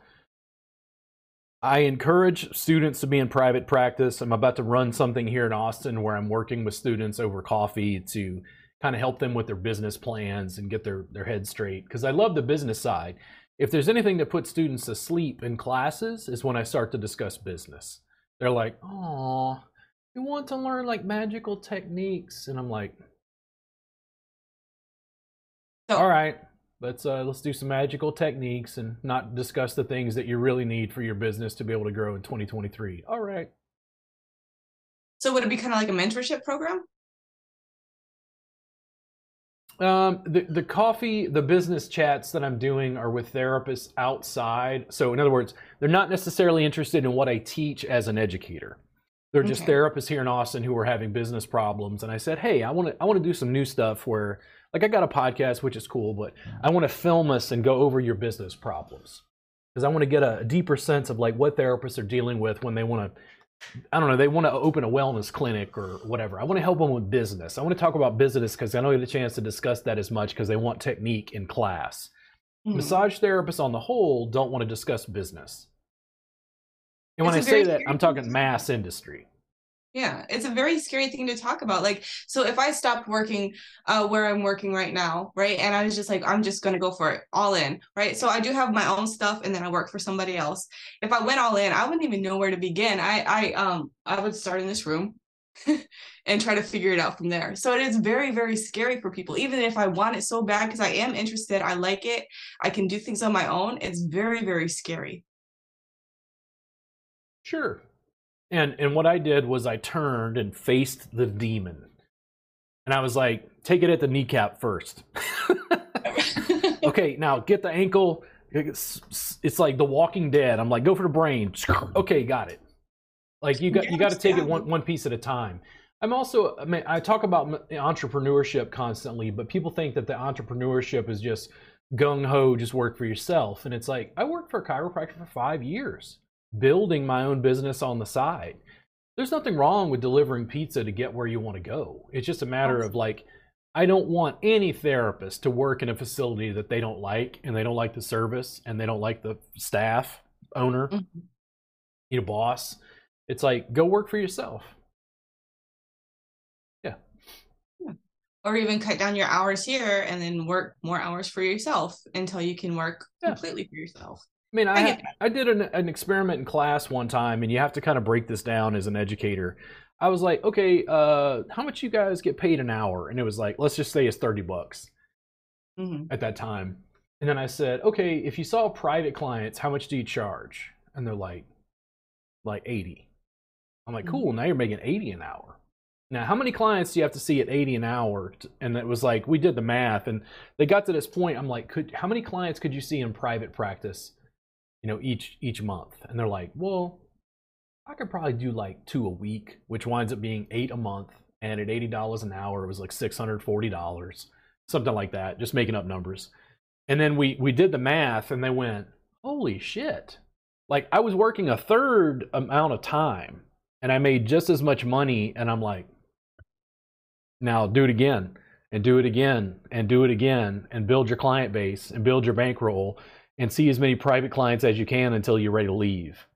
I encourage students to be in private practice. I'm about to run something here in Austin where I'm working with students over coffee to kind of help them with their business plans and get their, their head straight. Because I love the business side. If there's anything that puts students asleep in classes, is when I start to discuss business. They're like, oh, you want to learn like magical techniques. And I'm like, all right let's uh, let's do some magical techniques and not discuss the things that you really need for your business to be able to grow in 2023. All right. So would it be kind of like a mentorship program? Um, the the coffee, the business chats that I'm doing are with therapists outside. So in other words, they're not necessarily interested in what I teach as an educator. They're just okay. therapists here in Austin who are having business problems. And I said, hey, I want to I want to do some new stuff where like I got a podcast, which is cool, but I want to film us and go over your business problems because I want to get a, deeper sense of like what therapists are dealing with when they want to. I don't know. They want to open a wellness clinic or whatever. I want to help them with business. I want to talk about business because I don't get a chance to discuss that as much because they want technique in class. Mm-hmm. Massage therapists on the whole don't want to discuss business. And when I say that, I'm talking mass industry yeah it's a very scary thing to talk about like so if i stopped working uh where i'm working right now right and i was just like i'm just to go for it all in right so i do have my own stuff and then i work for somebody else. If i went all in i wouldn't even know where to begin. I i um i would start in this room and try to figure it out from there. So it is very very scary for people even if i want it so bad because i am interested i like it i can do things on my own it's very very scary. Sure and and what I did was I turned and faced the demon. And I was like, take it at the kneecap first. okay, now get the ankle. It's, like the walking dead. I'm like, go for the brain. Okay, got it. Like you got you got to take it one one piece at a time. I'm also, I mean, I talk about entrepreneurship constantly, but people think that the entrepreneurship is just gung ho, just work for yourself. And it's like, I worked for a chiropractor for five years, building my own business on the side. There's nothing wrong with delivering pizza to get where you want to go. It's just a matter of like, I don't want any therapist to work in a facility that they don't like and they don't like the service and they don't like the staff, owner, Mhm. you know, boss. It's like, go work for yourself. Yeah. Or even cut down your hours here and then work more hours for yourself until you can work Yeah. completely for yourself. I mean, I, I I did an, an experiment in class one time, and you have to kind of break this down as an educator. I was like, okay, uh, how much you guys get paid an hour? And it was like, let's just say it's 30 bucks hmm at that time. And then I said, okay, if you saw private clients, how much do you charge? And they're like, like 80. I'm like, Mhm. cool, now you're making 80 an hour. Now, how many clients do you have to see at 80 an hour? And it was like, we did the math and they got to this point. I'm like, could, how many clients could you see in private practice, you know, each, each month? And they're like, well, I could probably do like two a week, which winds up being eight a month. And at $80 an hour, it was like $640, something like that, just making up numbers. And then we, we did the math and they went, holy shit. Like I was working a third amount of time and I made just as much money. And I'm like, now do it again and do it again and do it again and build your client base and build your bankroll and see as many private clients as you can until you're ready to leave.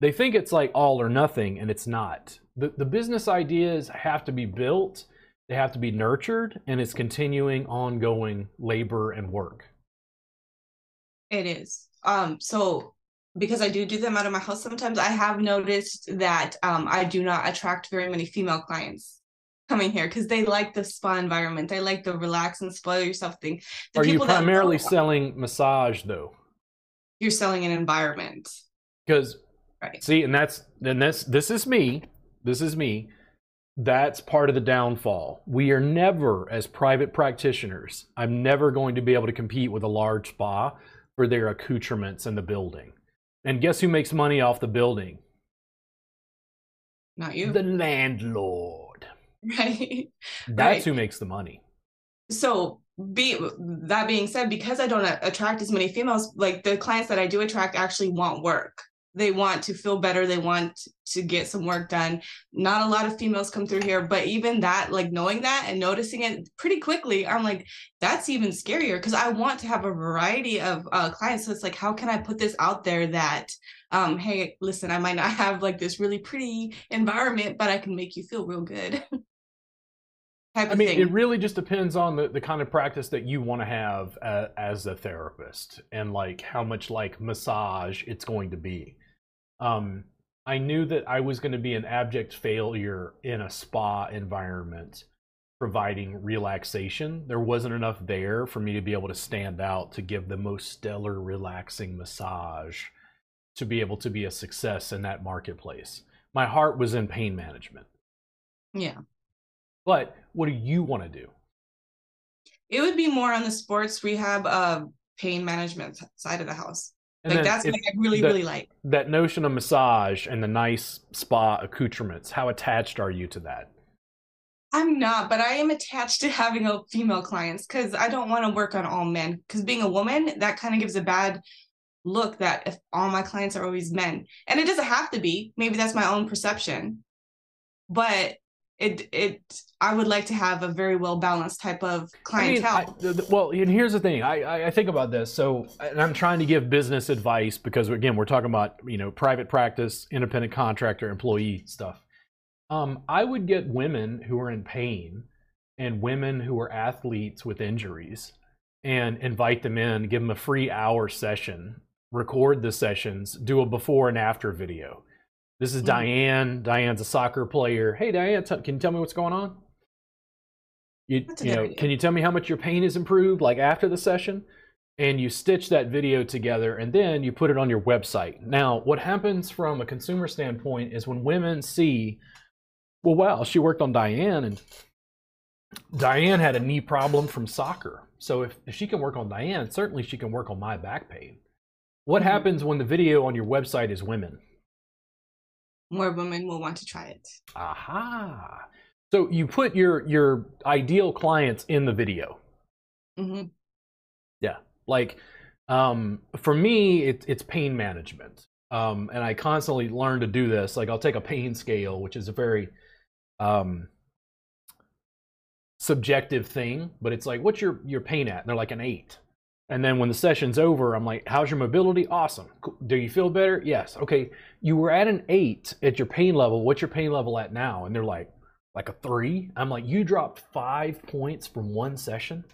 They think it's like all or nothing, and it's not. The, the business ideas have to be built, they have to be nurtured, and it's continuing, ongoing labor and work. It is. Um, so because I do do them out of my house sometimes, I have noticed that um, I do not attract very many female clients coming here because they like the spa environment. They like the relax and spoil yourself thing. The Are you primarily selling massage though? you're selling an environment. Because Right. see, and that's and that's this is me. This is me. That's part of the downfall. We are never, as private practitioners, I'm never going to be able to compete with a large spa for their accoutrements in the building. And guess who makes money off the building? Not you. The landlord. right. That's Right. who makes the money. so be that being said because i don't attract as many females like the clients that i do attract actually want work they want to feel better they want to get some work done not a lot of females come through here but even that like knowing that and noticing it pretty quickly i'm like that's even scarier because i want to have a variety of uh, clients so it's like how can i put this out there that um hey listen i might not have like this really pretty environment but i can make you feel real good I mean, thing it really just depends on the, the kind of practice that you want to have uh, as a therapist and like how much like massage it's going to be. Um, I knew that I was going to be an abject failure in a spa environment providing relaxation. There wasn't enough there for me to be able to stand out to give the most stellar, relaxing massage to be able to be a success in that marketplace. My heart was in pain management. yeah But what do you want to do? It would be more on the sports rehab, uh, pain management side of the house. And like that's what I really, the- really like. that notion of massage and the nice spa accoutrements. How attached are you to that? I'm not, but I am attached to having a female clients because I don't want to work on all men. Because being a woman, that kind of gives a bad look that if all my clients are always men, and it doesn't have to be. Maybe that's my own perception, but it it I would like to have a very well balanced type of clientele. I mean, I, th- th- well, and here's the thing. I, I, I think about this. So, and I'm trying to give business advice because again, we're talking about you know private practice, independent contractor, employee stuff. Um, I would get women who are in pain and women who are athletes with injuries and invite them in, give them a free hour session, record the sessions, do a before and after video. This is Mhm. Diane. Diane's a soccer player. Hey, Diane, t- can you tell me what's going on? You, you know, idea. can you tell me how much your pain has improved, like after the session? And you stitch that video together, and then you put it on your website. Now, what happens from a consumer standpoint is when women see, well, wow, she worked on Diane, and Diane had a knee problem from soccer. So if, if she can work on Diane, certainly she can work on my back pain. What Mhm. happens when the video on your website is women? More women will want to try it. Aha. So you put your your ideal clients in the video. Mm-hmm. Yeah. Like um, for me, it, it's pain management. Um, and I constantly learn to do this. Like I'll take a pain scale, which is a very um, subjective thing, but it's like, what's your your pain at? And they're like an eight. And then when the session's over, I'm like, how's your mobility? Awesome. Do you feel better? Yes. Okay. You were at an eight at your pain level. What's your pain level at now? And they're like, like a three. I'm like, you dropped five points from one session.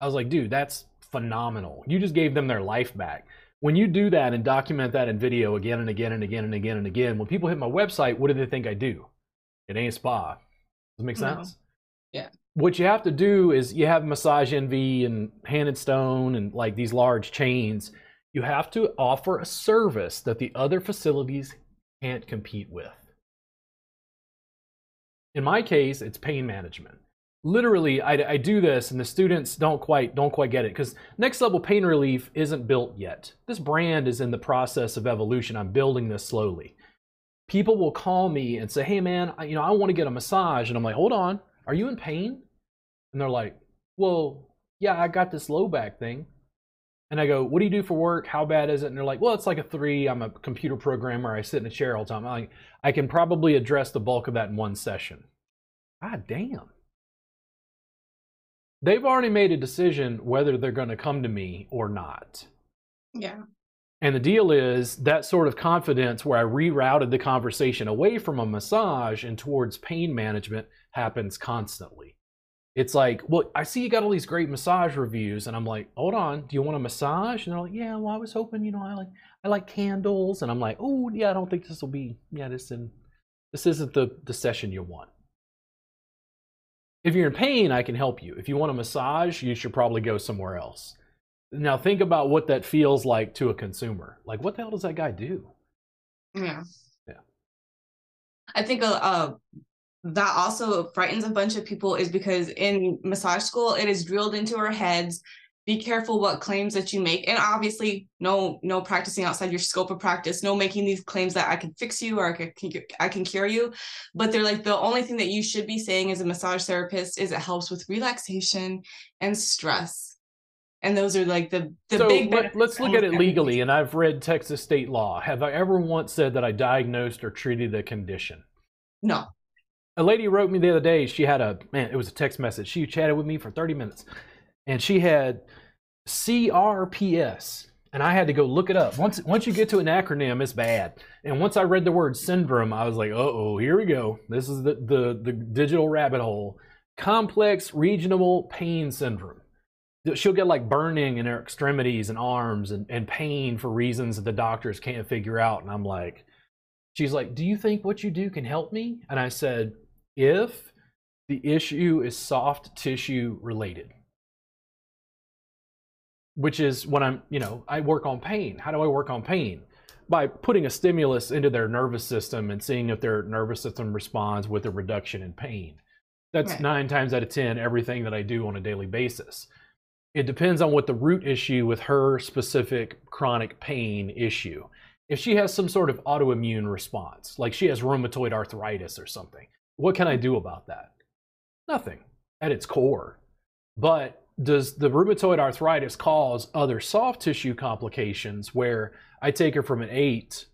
I was like, dude, that's phenomenal. You just gave them their life back. When you do that and document that in video again and again and again and again and again, when people hit my website, what do they think I do? It ain't spa. Does it make No. sense? Yeah. What you have to do is you have Massage Envy and Hand and Stone and like these large chains. You have to offer a service that the other facilities can't compete with. In my case, it's pain management. Literally, I, I do this, and the students don't quite don't quite get it because next level pain relief isn't built yet. This brand is in the process of evolution. I'm building this slowly. People will call me and say, "Hey, man, I, you know, I want to get a massage," and I'm like, "Hold on, are you in pain?" And they're like, "Well, yeah, I got this low back thing." And I go, "What do you do for work? How bad is it?" And they're like, "Well, it's like a three. I'm a computer programmer. I sit in a chair all the time." I'm like, I can probably address the bulk of that in one session. God damn. They've already made a decision whether they're going to come to me or not. Yeah. And the deal is that sort of confidence where I rerouted the conversation away from a massage and towards pain management happens constantly. It's like, well, I see you got all these great massage reviews, and I'm like, hold on, do you want a massage? And they're like, yeah, well, I was hoping, you know, I like I like candles, and I'm like, oh yeah, I don't think this will be, yeah, this in this isn't the the session you want. If you're in pain, I can help you. If you want a massage, you should probably go somewhere else. Now think about what that feels like to a consumer. Like, what the hell does that guy do? Yeah. Yeah. I think uh, uh, that also frightens a bunch of people is because in massage school it is drilled into our heads be careful what claims that you make and obviously no no practicing outside your scope of practice no making these claims that i can fix you or i can i can cure you but they're like the only thing that you should be saying as a massage therapist is it helps with relaxation and stress and those are like the the so big let, let's look at it legally. And I've read Texas state law. Have I ever once said that I diagnosed or treated a condition? no A lady wrote me the other day. She had a man. It was a text message. She chatted with me for 30 minutes, and she had CRPS. And I had to go look it up. Once once you get to an acronym, it's bad. And once I read the word syndrome, I was like, "Uh oh, here we go. This is the the the digital rabbit hole. Complex regional pain syndrome." She'll get like burning in her extremities and arms and, and pain for reasons that the doctors can't figure out. And I'm like, she's like, Do you think what you do can help me? And I said, If the issue is soft tissue related, which is when I'm, you know, I work on pain. How do I work on pain? By putting a stimulus into their nervous system and seeing if their nervous system responds with a reduction in pain. That's Right. nine times out of 10 everything that I do on a daily basis. It depends on what the root issue with her specific chronic pain issue. If she has some sort of autoimmune response, like she has rheumatoid arthritis or something, what can I do about that? Nothing at its core. But does the rheumatoid arthritis cause other soft tissue complications where I take her from an eight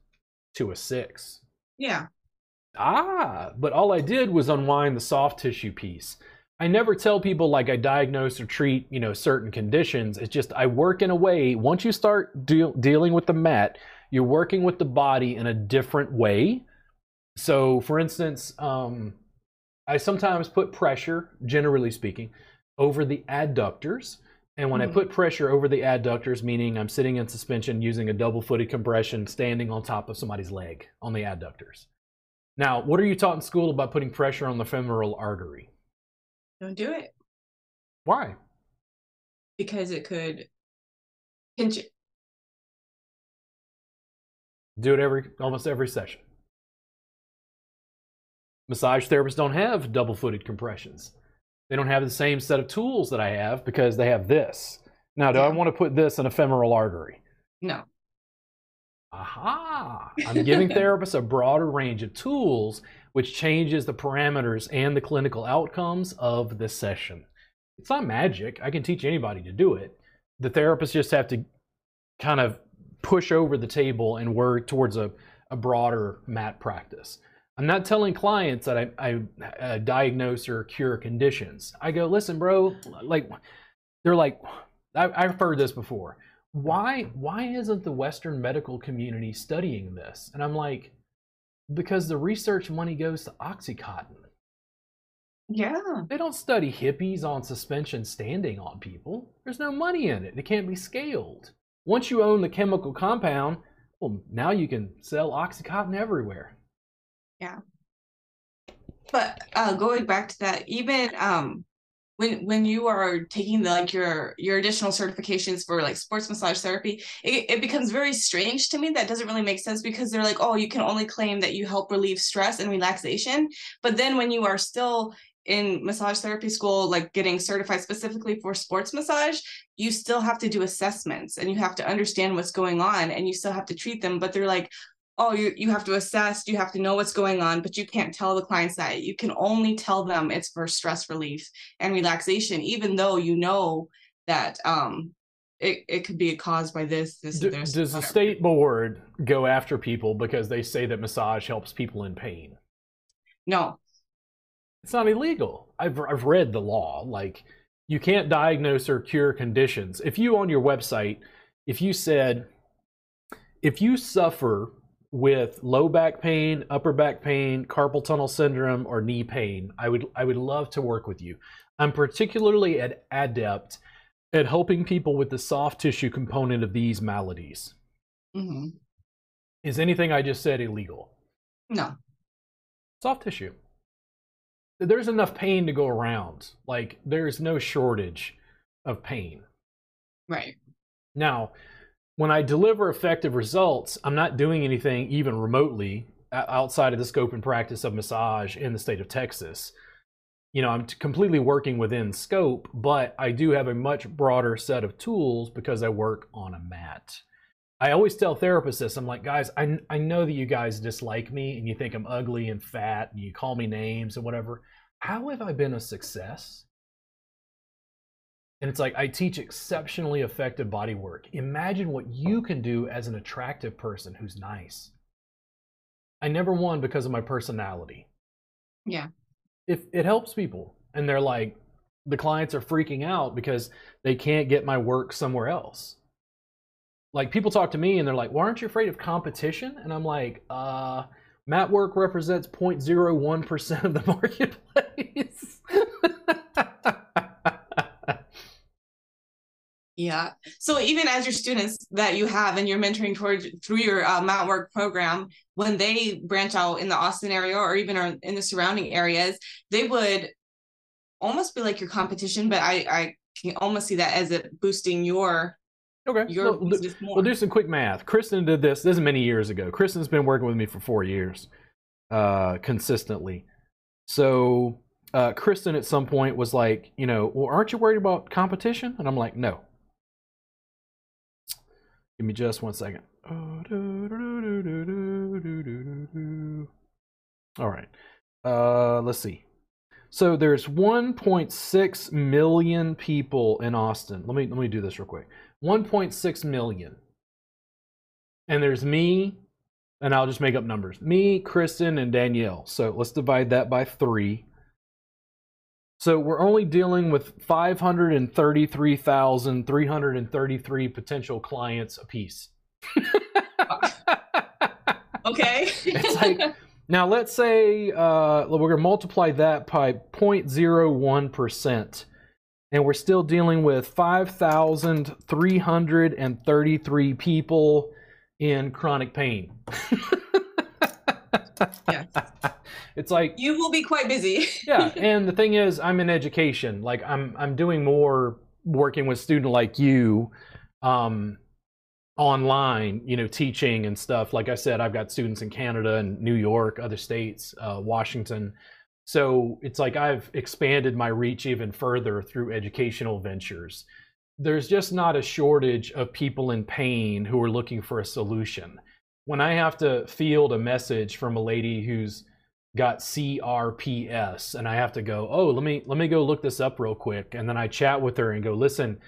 to a six? yeah Ah, but all I did was unwind the soft tissue piece. I never tell people like I diagnose or treat, you know, certain conditions. It's just I work in a way. Once you start deal, dealing with the mat, you're working with the body in a different way. So, for instance, um, I sometimes put pressure, generally speaking, over the adductors. And when I Mhm. put pressure over the adductors, meaning I'm sitting in suspension using a double footed compression, standing on top of somebody's leg on the adductors. Now, what are you taught in school about putting pressure on the femoral artery? don't do it Why? because it could pinch it Do it every almost every session. Massage therapists don't have double footed compressions. They don't have the same set of tools that I have because they have this. Now, do I want to put this in a femoral artery? no Aha! I'm giving therapists a broader range of tools which changes the parameters and the clinical outcomes of the session. It's not magic. I can teach anybody to do it. The therapists just have to kind of push over the table and work towards a, a broader mat practice. I'm not telling clients that I, I uh, diagnose or cure conditions. I go, listen, bro, like, they're like, I, I've heard this before. Why, why isn't the Western medical community studying this? And I'm like, because the research money goes to Oxycontin. Yeah. They don't study hippies on suspension standing on people. There's no money in it. It can't be scaled. Once you own the chemical compound, well, now you can sell Oxycontin everywhere. Yeah. But uh, going back to that, even um, when when you are taking the like your your additional certifications for like sports massage therapy it, it becomes very strange to me that doesn't really make sense because they're like oh you can only claim that you help relieve stress and relaxation but then when you are still in massage therapy school like getting certified specifically for sports massage you still have to do assessments and you have to understand what's going on and you still have to treat them but they're like oh you, you have to assess you have to know what's going on but you can't tell the clients that. You can only tell them it's for stress relief and relaxation even though you know that um it, it could be caused by this this D- this, does the state board go after people because they say that massage helps people in pain? No. It's not illegal. I've, I've read the law. Like you can't diagnose or cure conditions. If you on your website if you said if you suffer with low back pain, upper back pain, carpal tunnel syndrome, or knee pain, I would I would love to work with you. I'm particularly ad- adept at helping people with the soft tissue component of these maladies. hmm Is anything I just said illegal? no Soft tissue. There's enough pain to go around. Like there's no shortage of pain. right Now, when I deliver effective results, I'm not doing anything even remotely outside of the scope and practice of massage in the state of Texas. You know, I'm completely working within scope, but I do have a much broader set of tools because I work on a mat. I always tell therapists this I'm like, guys, I, I know that you guys dislike me and you think I'm ugly and fat and you call me names and whatever. How have I been a success? And it's like I teach exceptionally effective body work. Imagine what you can do as an attractive person who's nice. I never won because of my personality. Yeah. If it helps people and they're like the clients are freaking out because they can't get my work somewhere else. Like people talk to me and they're like, "Why aren't you afraid of competition?" And I'm like, "Uh, mat work represents 0.01% of the marketplace." Yeah. So even as your students that you have and you're mentoring towards through your uh, Mount Work program, when they branch out in the Austin area or even are in the surrounding areas, they would almost be like your competition. But I I can almost see that as it boosting your okay. your Well. We'll do some quick math. Kristen did this. This is many years ago. Kristen's been working with me for four years, uh, consistently. So uh, Kristen at some point was like, you know, well, aren't you worried about competition? And I'm like, no. Give me just one second. All right. Uh, let's see. So there's 1.6 million people in Austin. Let me let me do this real quick. 1.6 million. And there's me, and I'll just make up numbers. Me, Kristen, and Danielle. So let's divide that by three. So we're only dealing with 533,333 potential clients apiece. okay. it's like now let's say uh, we're going to multiply that by 0.01% and we're still dealing with 5,333 people in chronic pain. Yes. It's like you will be quite busy. yeah, and the thing is, I'm in education. Like I'm, I'm doing more working with student like you, um, online. You know, teaching and stuff. Like I said, I've got students in Canada and New York, other states, uh, Washington. So it's like I've expanded my reach even further through educational ventures. There's just not a shortage of people in pain who are looking for a solution. When I have to field a message from a lady who's got CRPS and I have to go, "Oh, let me let me go look this up real quick." And then I chat with her and go, "Listen,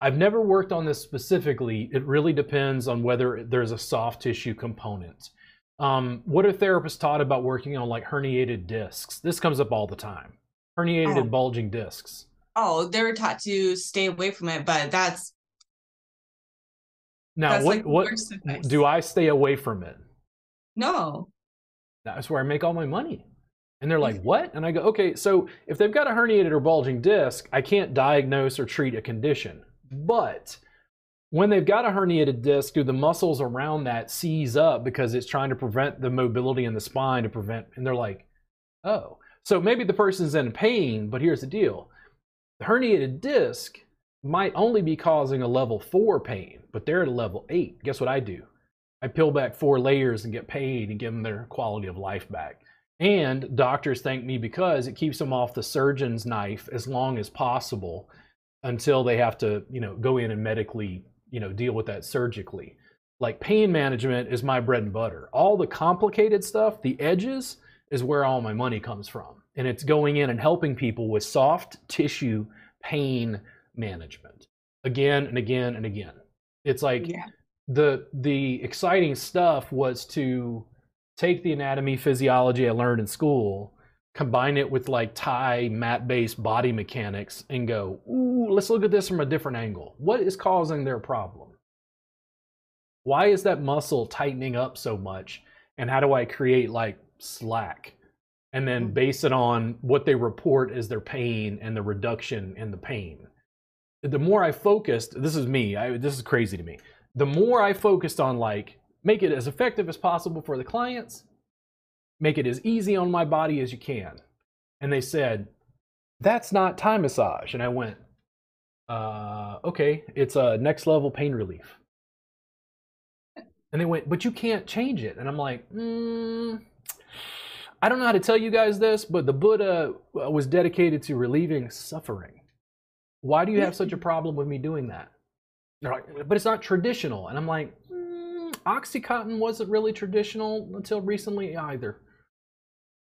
I've never worked on this specifically. It really depends on whether there's a soft tissue component. Um, what are therapists taught about working on like herniated discs? This comes up all the time. Herniated Oh. and bulging discs. Oh, they were taught to stay away from it, but that's Now, that's what like what do I stay away from it? No. That's where I make all my money. And they're hmm. like, what? And I go, okay, so if they've got a herniated or bulging disc, I can't diagnose or treat a condition. But when they've got a herniated disc, do the muscles around that seize up because it's trying to prevent the mobility in the spine to prevent? And they're like, oh. So maybe the person's in pain, but here's the deal the herniated disc might only be causing a level four pain, but they're at a level eight. Guess what I do? I peel back four layers and get paid and give them their quality of life back. And doctors thank me because it keeps them off the surgeon's knife as long as possible until they have to, you know, go in and medically, you know, deal with that surgically. Like pain management is my bread and butter. All the complicated stuff, the edges, is where all my money comes from. And it's going in and helping people with soft tissue pain management again and again and again. It's like Yeah. The the exciting stuff was to take the anatomy physiology I learned in school, combine it with like Thai mat based body mechanics, and go, ooh, let's look at this from a different angle. What is causing their problem? Why is that muscle tightening up so much? And how do I create like slack? And then Mhm. base it on what they report as their pain and the reduction in the pain. The more I focused, this is me, I, this is crazy to me the more I focused on like make it as effective as possible for the clients, make it as easy on my body as you can. And they said, that's not Thai massage. And I went, uh, okay, it's a next level pain relief. And they went, but you can't change it. And I'm like, mm, I don't know how to tell you guys this, but the Buddha uh, was dedicated to relieving suffering. Why do you have such a problem with me doing that? They're like, but it's not traditional. And I'm like, mm, Oxycontin wasn't really traditional until recently either.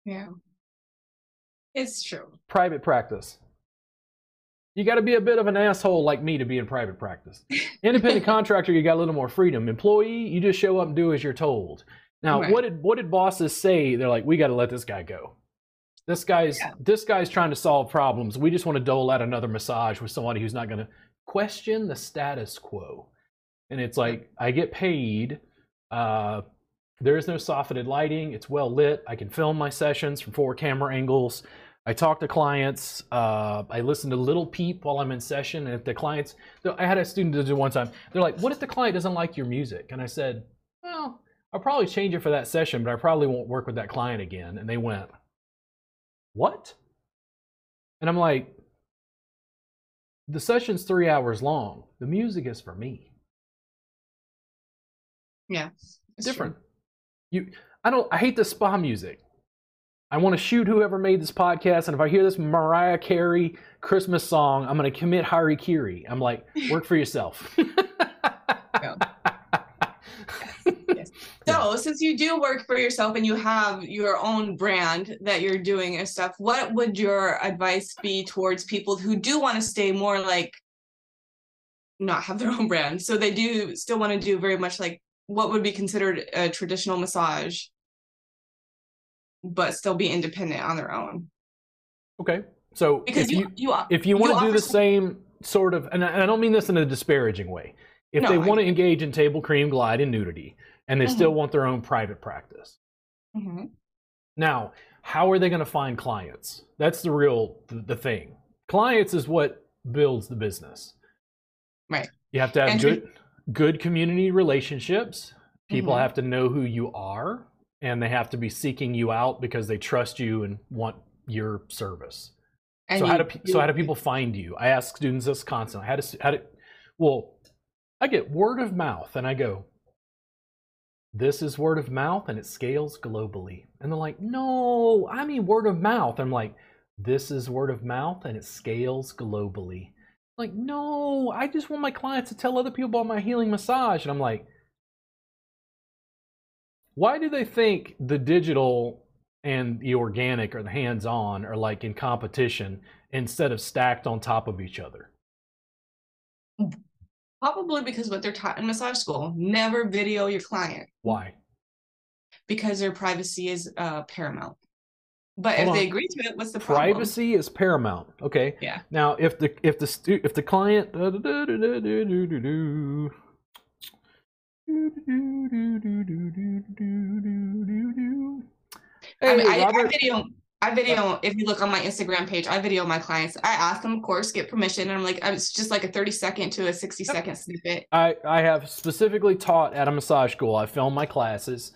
Yeah. It's true. Private practice. You got to be a bit of an asshole like me to be in private practice. Independent contractor, you got a little more freedom. Employee, you just show up and do as you're told. Now, Right. what did what did bosses say? They're like, we got to let this guy go. This guy's Yeah. this guy's trying to solve problems. We just want to dole out another massage with somebody who's not going to question the status quo. And it's like I get paid. Uh, there is no softened lighting. It's well lit. I can film my sessions from four camera angles. I talk to clients. Uh, I listen to Lil Peep while I'm in session. And if the clients, I had a student do one time. They're like, "What if the client doesn't like your music?" And I said, "Well, I'll probably change it for that session, but I probably won't work with that client again." And they went, "What?" And I'm like, "The session's three hours long. The music is for me." Yeah. it's different. You, I don't. I hate the spa music. I want to shoot whoever made this podcast, and if I hear this Mariah Carey Christmas song, I'm going to commit harikiri. I'm like, work for yourself. Yes. So, since you do work for yourself and you have your own brand that you're doing and stuff, what would your advice be towards people who do want to stay more like not have their own brand? So they do still want to do very much like what would be considered a traditional massage, but still be independent on their own. okay, so Because if you you you, if you want to do the same sort of, and I, and I don't mean this in a disparaging way. If No, they want to engage in table cream, glide, and nudity, and they still want their own private practice, Mhm. Now, how are they going to find clients? That's the real the, the thing. Clients is what builds the business. Right. You have to have And good good community relationships. People Mhm. have to know who you are and they have to be seeking you out because they trust you and want your service. And so you- how do so how do people find you? I ask students this constantly. How do how to well, I get word of mouth and I go, this is word of mouth and it scales globally. And they're like, no, I mean word of mouth. I'm like, this is word of mouth and it scales globally. Like, no, I just want my clients to tell other people about my healing massage. And I'm like, why do they think the digital and the organic or the hands-on are like in competition instead of stacked on top of each other? Mm. Probably because what they're taught in massage school never video your client Why? because their privacy is uh, paramount. But Hold if they agree to it, what's the problem? Privacy is paramount. Okay. Yeah. Now, if the if the stu- if the client I, mean, Hey, I, I Robert. video. I video. If you look on my Instagram page, I video my clients. I ask them, of course, get permission, and I'm like, it's just like a 30 second to a 60 second snippet. I, I have specifically taught at a massage school. I film my classes,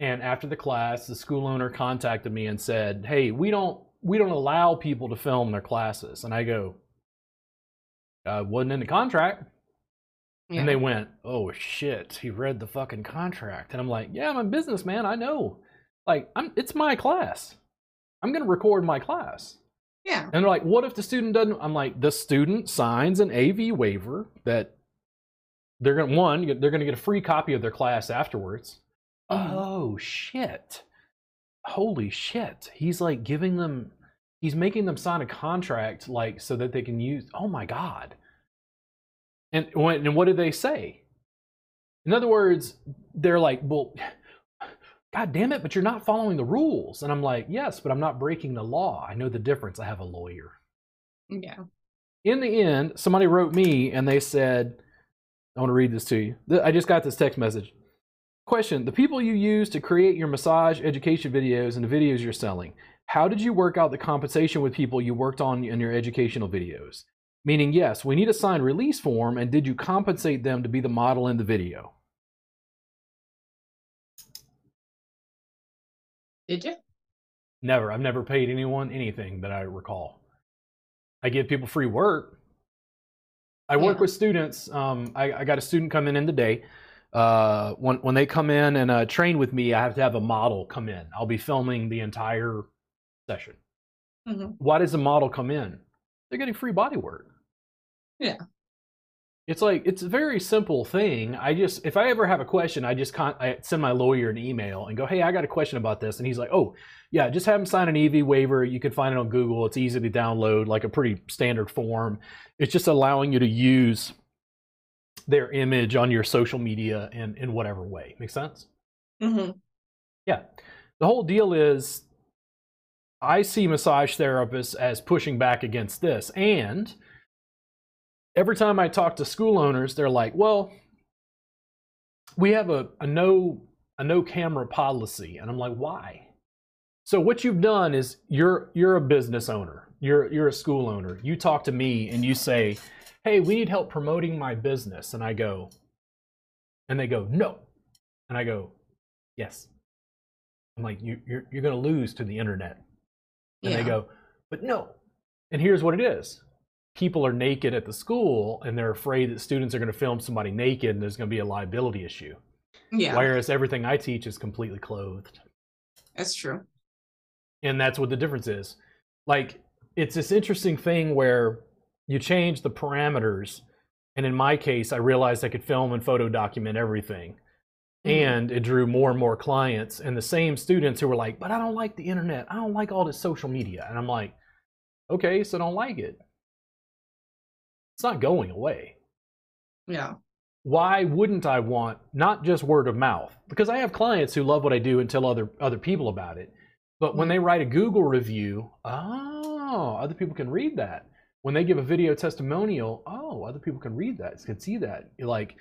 and after the class, the school owner contacted me and said, "Hey, we don't we don't allow people to film their classes." And I go, I "Wasn't in the contract." Yeah. And they went, "Oh shit, he read the fucking contract." And I'm like, "Yeah, I'm a businessman. I know. Like, I'm it's my class. I'm gonna record my class." yeah. And they're like, "What if the student doesn't?" I'm like, "The student signs an AV waiver that they're gonna one, they're gonna get a free copy of their class afterwards." Mhm. Oh shit! Holy shit! He's like giving them, he's making them sign a contract like so that they can use. Oh my god! And when and what did they say? In other words, they're like, "Well." God damn it, but you're not following the rules. And I'm like, yes, but I'm not breaking the law. I know the difference. I have a lawyer. Yeah. In the end, somebody wrote me and they said, I want to read this to you. I just got this text message. Question The people you use to create your massage education videos and the videos you're selling, how did you work out the compensation with people you worked on in your educational videos? Meaning, yes, we need a signed release form, and did you compensate them to be the model in the video? Did you? Never. I've never paid anyone anything that I recall. I give people free work. I work Yeah. with students. Um, I, I got a student coming in today. Uh, when when they come in and uh, train with me, I have to have a model come in. I'll be filming the entire session. Mhm. Why does the model come in? They're getting free body work. Yeah. It's like it's a very simple thing. I just if I ever have a question, I just con- I send my lawyer an email and go, "Hey, I got a question about this," and he's like, "Oh, yeah, just have him sign an EV waiver. You can find it on Google. It's easy to download, like a pretty standard form. It's just allowing you to use their image on your social media and in whatever way. Make sense? hmm Yeah. The whole deal is I see massage therapists as pushing back against this. And every time I talk to school owners, they're like, well, we have a, a no a no camera policy. And I'm like, why? So what you've done is you're you're a business owner. You're you're a school owner. You talk to me and you say, Hey, we need help promoting my business. And I go, and they go, No. And I go, Yes. I'm like, you, you're you're gonna lose to the internet. And Yeah. they go, but no. And here's what it is. People are naked at the school and they're afraid that students are going to film somebody naked and there's going to be a liability issue. yeah. Whereas everything I teach is completely clothed. That's true. And that's what the difference is. Like, it's this interesting thing where you change the parameters. And in my case, I realized I could film and photo document everything. Mhm. and it drew more and more clients and the same students who were like but i don't like the internet i don't like all this social media and i'm like okay so don't like it it's not going away. Yeah. why wouldn't i want not just word of mouth because i have clients who love what i do and tell other other people about it but when mm-hmm. they write a google review oh other people can read that. When they give a video testimonial oh other people can read that can see that. You're like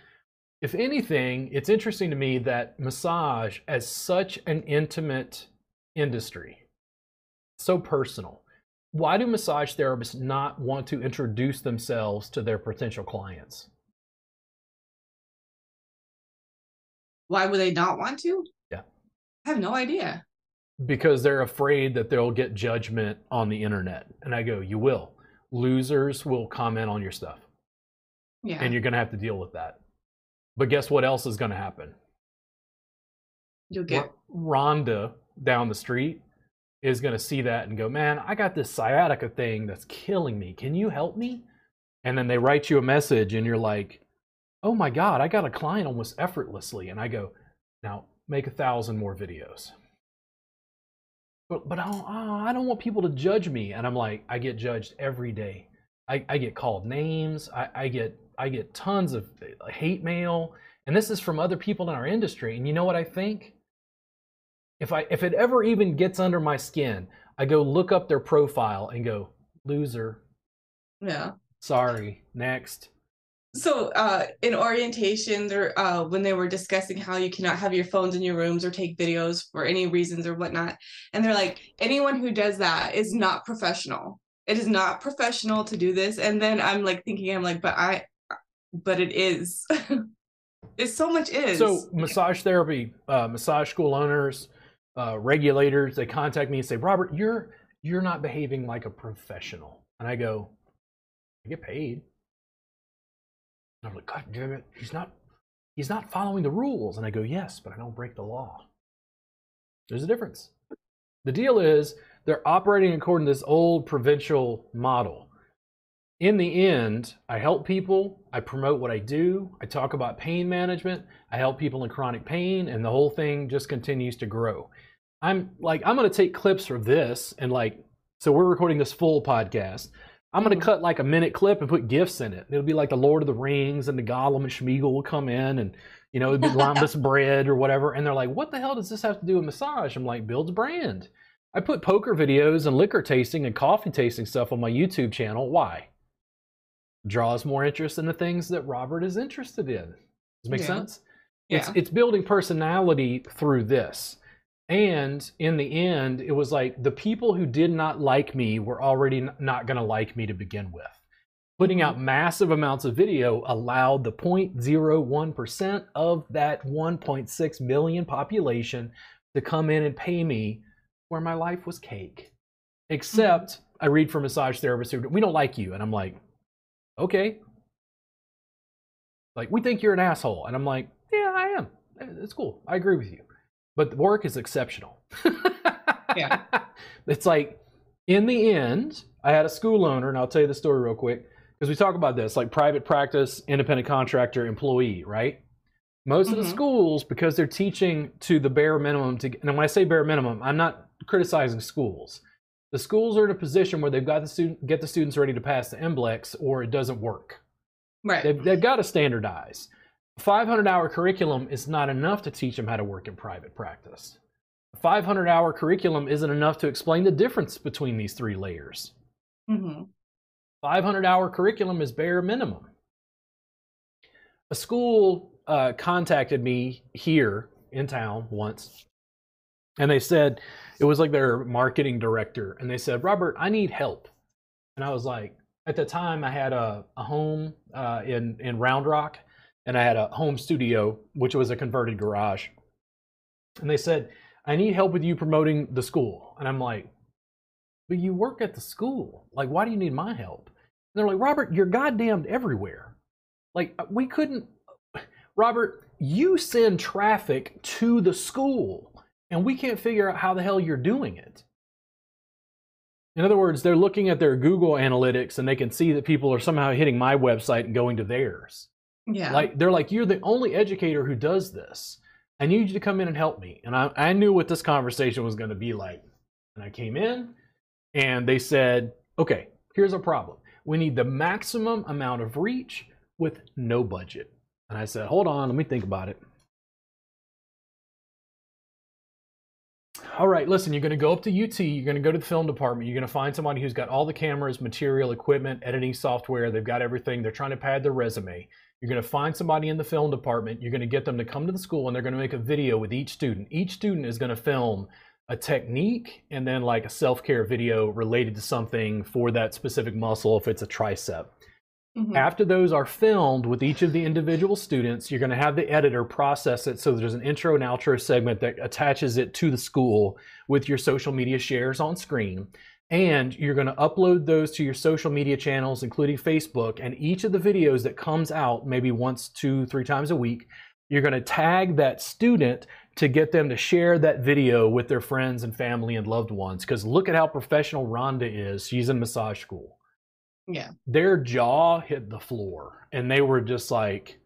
if anything, it's interesting to me that massage, as such an intimate industry, so personal, why do massage therapists not want to introduce themselves to their potential clients? Why would they not want to? Yeah. I have no idea. Because they're afraid that they'll get judgment on the internet. And I go, you will. Losers will comment on your stuff, Yeah. and you're going to have to deal with that. But guess what else is going to happen? You'll get. Rhonda down the street is going to see that and go, Man, I got this sciatica thing that's killing me. Can you help me? And then they write you a message and you're like, Oh my God, I got a client almost effortlessly. And I go, Now make a thousand more videos. but, but I, don't, oh, I don't want people to judge me. And I'm like, I get judged every day. I, I get called names. I, I get I get tons of hate mail, and this is from other people in our industry. And you know what I think? If I if it ever even gets under my skin, I go look up their profile and go, loser. Yeah. Sorry. Next. So uh, in orientation, there uh, when they were discussing how you cannot have your phones in your rooms or take videos for any reasons or whatnot, and they're like, anyone who does that is not professional. It is not professional to do this. And then I'm like thinking, I'm like, but I, but it is. It's so much is. So massage therapy, uh, massage school owners, uh, regulators, they contact me and say, Robert, you're you're not behaving like a professional. And I go, I get paid. And I'm like, God damn it, he's not he's not following the rules. And I go, Yes, but I don't break the law. There's a difference. The deal is they're operating according to this old provincial model. In the end, I help people, I promote what I do, I talk about pain management, I help people in chronic pain, and the whole thing just continues to grow. I'm like, I'm gonna take clips from this and like, so we're recording this full podcast. I'm gonna mm-hmm. cut like a minute clip and put gifts in it. It'll be like the Lord of the Rings and the Gollum and Smeagol will come in and you know, it'd be lembas bread or whatever. And they're like, what the hell does this have to do with massage? I'm like, builds brand. I put poker videos and liquor tasting and coffee tasting stuff on my YouTube channel. Why? Draws more interest in the things that Robert is interested in. Does it make yeah. sense? Yeah. It's it's building personality through this. And in the end, it was like the people who did not like me were already not going to like me to begin with. Putting out mm-hmm. massive amounts of video allowed the 0.01% of that 1.6 million population to come in and pay me where my life was cake. Except mm-hmm. I read for massage therapists who we don't like you. And I'm like, okay. Like, we think you're an asshole. And I'm like, yeah, I am. It's cool. I agree with you. But the work is exceptional. yeah. It's like, in the end, I had a school owner, and I'll tell you the story real quick because we talk about this like private practice, independent contractor, employee, right? Most mm-hmm. of the mm-hmm. schools, because they're teaching to the bare minimum, to and when I say bare minimum, I'm not criticizing schools. The schools are in a position where they've got the student get the students ready to pass the MBLEx, or it doesn't work. Right. They've, they've got to standardize. 500 hour curriculum is not enough to teach them how to work in private practice. 500 hour curriculum isn't enough to explain the difference between these three layers. Mm-hmm. 500 hour curriculum is bare minimum. A school uh, contacted me here in town once, and they said, it was like their marketing director, and they said, Robert, I need help. And I was like, at the time, I had a, a home uh, in, in Round Rock, and I had a home studio, which was a converted garage. And they said, I need help with you promoting the school. And I'm like, but you work at the school. Like, why do you need my help? And they're like, Robert, you're goddamned everywhere. Like, we couldn't, Robert, you send traffic to the school and we can't figure out how the hell you're doing it. In other words, they're looking at their Google analytics and they can see that people are somehow hitting my website and going to theirs. Yeah. Like they're like, you're the only educator who does this. I need you to come in and help me. And I, I knew what this conversation was going to be like. And I came in and they said, okay, here's a problem. We need the maximum amount of reach with no budget. And I said, hold on, let me think about it. All right, listen, you're going to go up to UT, you're going to go to the film department, you're going to find somebody who's got all the cameras, material, equipment, editing software, they've got everything, they're trying to pad their resume. You're going to find somebody in the film department, you're going to get them to come to the school, and they're going to make a video with each student. Each student is going to film a technique and then like a self care video related to something for that specific muscle if it's a tricep. Mm-hmm. After those are filmed with each of the individual students, you're going to have the editor process it so there's an intro and outro segment that attaches it to the school with your social media shares on screen. And you're going to upload those to your social media channels, including Facebook. And each of the videos that comes out, maybe once, two, three times a week, you're going to tag that student to get them to share that video with their friends and family and loved ones. Because look at how professional Rhonda is. She's in massage school. Yeah. Their jaw hit the floor and they were just like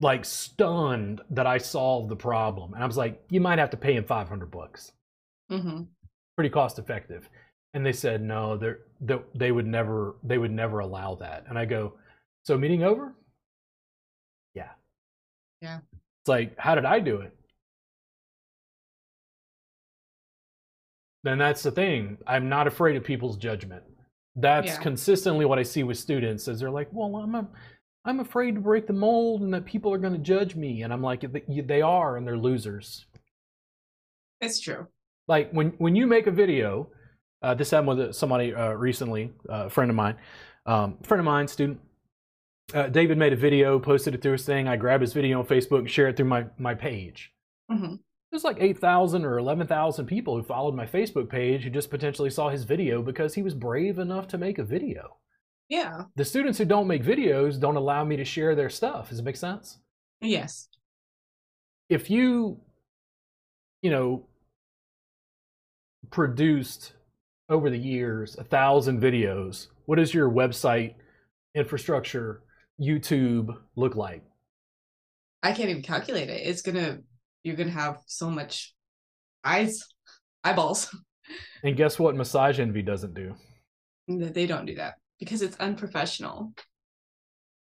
like stunned that I solved the problem. And I was like, you might have to pay him 500 bucks. hmm Pretty cost effective. And they said, no, they're, they, they would never, they would never allow that. And I go, so meeting over? Yeah. Yeah. It's like, how did I do it? Then that's the thing. I'm not afraid of people's judgment. That's Yeah. consistently what I see with students is they're like, well, I'm a, I'm afraid to break the mold and that people are going to judge me. And I'm like, they are, and they're losers. It's true. Like when when you make a video, uh, this happened with somebody uh, recently, uh, a friend of mine, um, friend of mine, student. Uh, David made a video, posted it through his thing. I grab his video on Facebook, share it through my my page. hmm There's like eight thousand or eleven thousand people who followed my Facebook page who just potentially saw his video because he was brave enough to make a video. Yeah. The students who don't make videos don't allow me to share their stuff. Does it make sense? Yes. if you you know produced over the years a thousand videos what does your website infrastructure youtube look like I can't even calculate it. It's gonna you're gonna have so much eyes, eyeballs. and guess what massage envy doesn't do They don't do that because it's unprofessional.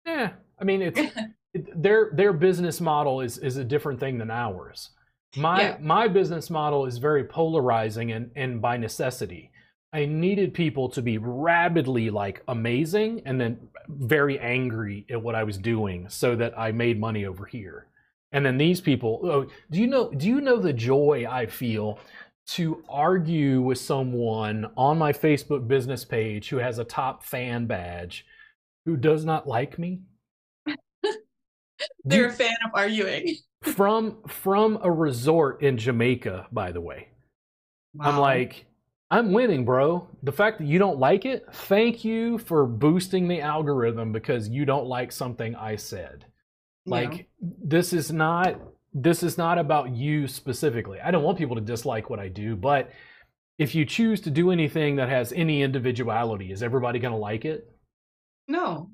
yeah i mean it's it, their their business model is is a different thing than ours my Yeah. my business model is very polarizing and and by necessity i needed people to be rabidly like amazing and then very angry at what i was doing so that i made money over here and then these people oh, do you know do you know the joy i feel to argue with someone on my facebook business page who has a top fan badge who does not like me They're a fan of arguing. from from a resort in Jamaica, by the way. Wow. I'm like, I'm winning, bro. The fact that you don't like it, thank you for boosting the algorithm because you don't like something I said. Yeah. Like this is not this is not about you specifically. I don't want people to dislike what I do, but if you choose to do anything that has any individuality, is everybody going to like it? no,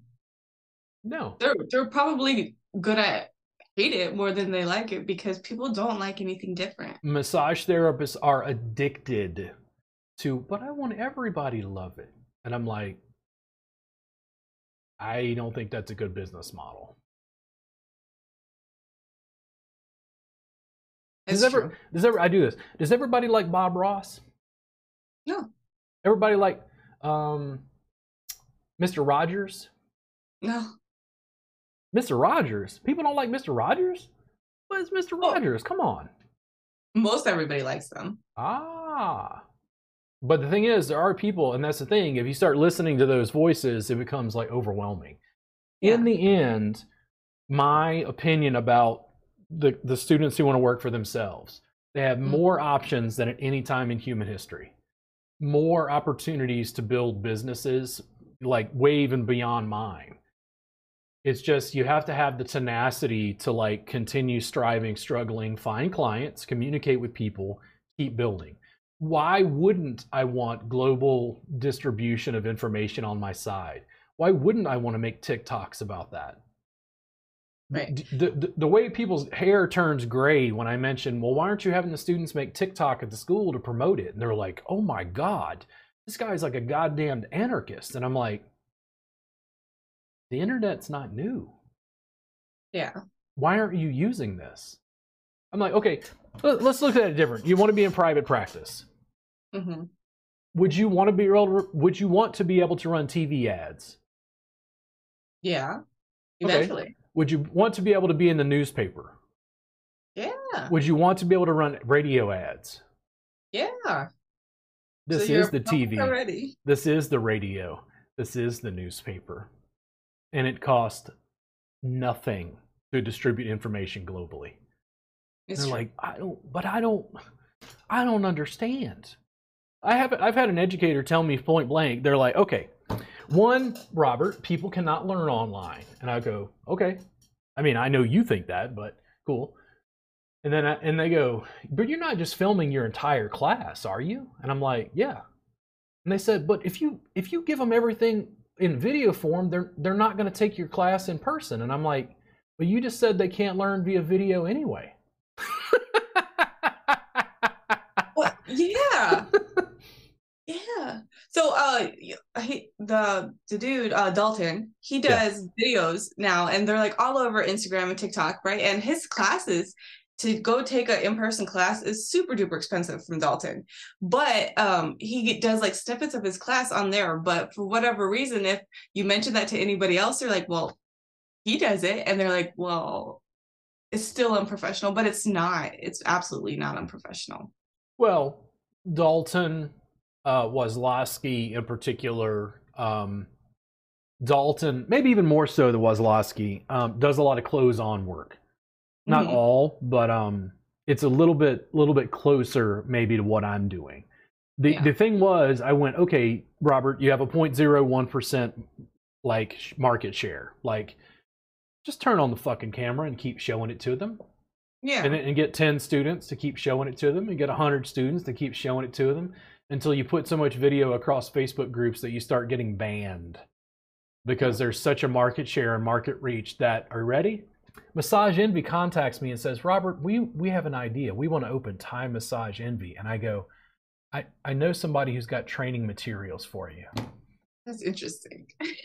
No. they're they're probably gonna hate it more than they like it because people don't like anything different. massage therapists are addicted to but i want everybody to love it and i'm like i don't think that's a good business model It's does ever true. does ever i do this does everybody like bob ross No. everybody like um mr rogers No. mr rogers people don't like mr rogers what is mr Oh. rogers come on Most everybody likes them. Ah. But the thing is, there are people, and that's the thing, if you start listening to those voices, it becomes like overwhelming. In the end, my opinion about the, the students who want to work for themselves, they have Mhm. more options than at any time in human history. More opportunities to build businesses, like way even beyond mine. It's just you have to have the tenacity to like continue striving, struggling, find clients, communicate with people, keep building. Why wouldn't I want global distribution of information on my side? Why wouldn't I want to make TikToks about that? Right. The, the, the way people's hair turns gray when I mention, well, why aren't you having the students make TikTok at the school to promote it? And they're like, oh my God, this guy's like a goddamn anarchist. And I'm like, the internet's not new. Yeah. Why aren't you using this? I'm like, okay, let- let's look at it different. You want to be in private practice. hmm Would you want to be able to, would you want to be able to run TV ads? Yeah. Okay. Would you want to be able to be in the newspaper? Yeah. Would you want to be able to run radio ads? Yeah. This So is the TV. already. This is the radio. This is the newspaper. And it costs nothing to distribute information globally. It's They're true. like, I don't, but I don't, I don't understand. I have, I've had an educator tell me point blank. They're like, okay, one, Robert, people cannot learn online, and I go, okay. I mean, I know you think that, but cool. And then, I, and they go, but you're not just filming your entire class, are you? And I'm like, yeah. And they said, but if you if you give them everything in video form, they're they're not going to take your class in person. And I'm like, But you just said they can't learn via video anyway. Well, yeah. yeah. So uh he, the the dude uh Dalton, he Yeah. does videos now and they're like all over Instagram and TikTok, right? And his classes to go take an in-person class is super duper expensive from Dalton. But um he does like snippets of his class on there, but for whatever reason if you mention that to anybody else they're like, "Well, he does it." And they're like, "Well, it's still unprofessional, but it's not. It's absolutely not unprofessional." Well, Dalton, uh, Waslaski in particular, um, Dalton, maybe even more so than Waslaski, um, does a lot of close-on work. Not Mhm. all, but um, it's a little bit, little bit closer maybe to what I'm doing. The Yeah. the thing was, I went, okay, Robert, you have a 0.01 percent like sh- market share, like. Just turn on the fucking camera and keep showing it to them Yeah. and, and get 10 students to keep showing it to them and get 100 students to keep showing it to them until you put so much video across facebook groups that you start getting banned because there's such a market share and market reach that are you ready massage envy contacts me and says robert we we have an idea we want to open Thai massage envy and i go i i know somebody who's got training materials for you That's interesting.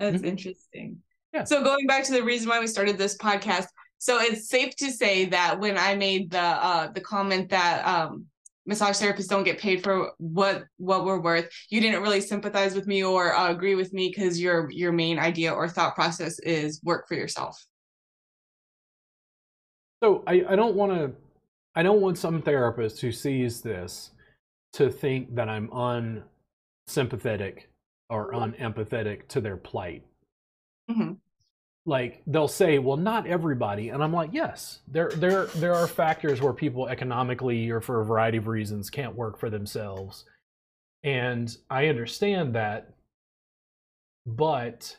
That's Mhm. interesting. Yeah. So going back to the reason why we started this podcast, so it's safe to say that when I made the uh the comment that um massage therapists don't get paid for what what we're worth, you didn't really sympathize with me or uh, agree with me because your your main idea or thought process is work for yourself. So I, I don't want to I don't want some therapist who sees this to think that I'm unsympathetic or unempathetic to their plight. Mhm. Like they'll say, "Well, not everybody," and I'm like, "Yes, there there there are factors where people economically or for a variety of reasons can't work for themselves, and I understand that, but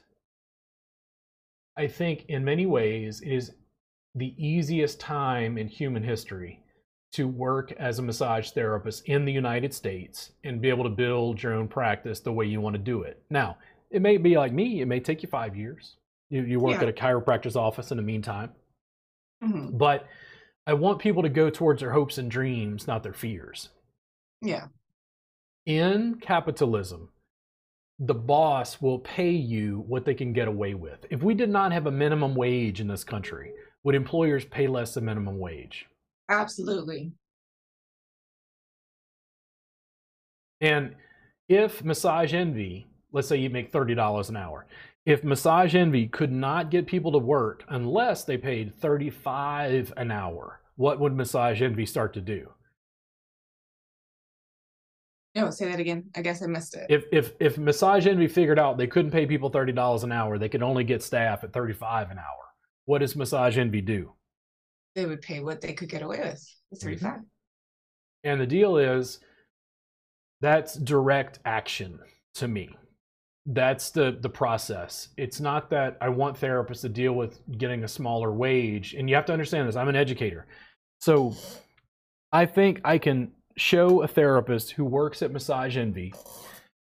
I think in many ways it is the easiest time in human history to work as a massage therapist in the United States and be able to build your own practice the way you want to do it. Now, it may be like me, it may take you five years. You, you work Yeah. at a chiropractor's office in the meantime. Mhm. But I want people to go towards their hopes and dreams, not their fears. Yeah. In capitalism, the boss will pay you what they can get away with. If we did not have a minimum wage in this country, would employers pay less than minimum wage? Absolutely. And if Massage Envy, let's say you make $30 an hour, if Massage Envy could not get people to work unless they paid 35 an hour, what would Massage Envy start to do? No, say that again. I guess I missed it. If if if Massage Envy figured out they couldn't pay people $30 an hour, they could only get staff at 35 an hour. What does Massage Envy do? they would pay what they could get away with. Mm-hmm. 35. And the deal is that's direct action to me. That's the the process. It's not that I want therapists to deal with getting a smaller wage. And you have to understand this. I'm an educator. So I think I can show a therapist who works at Massage Envy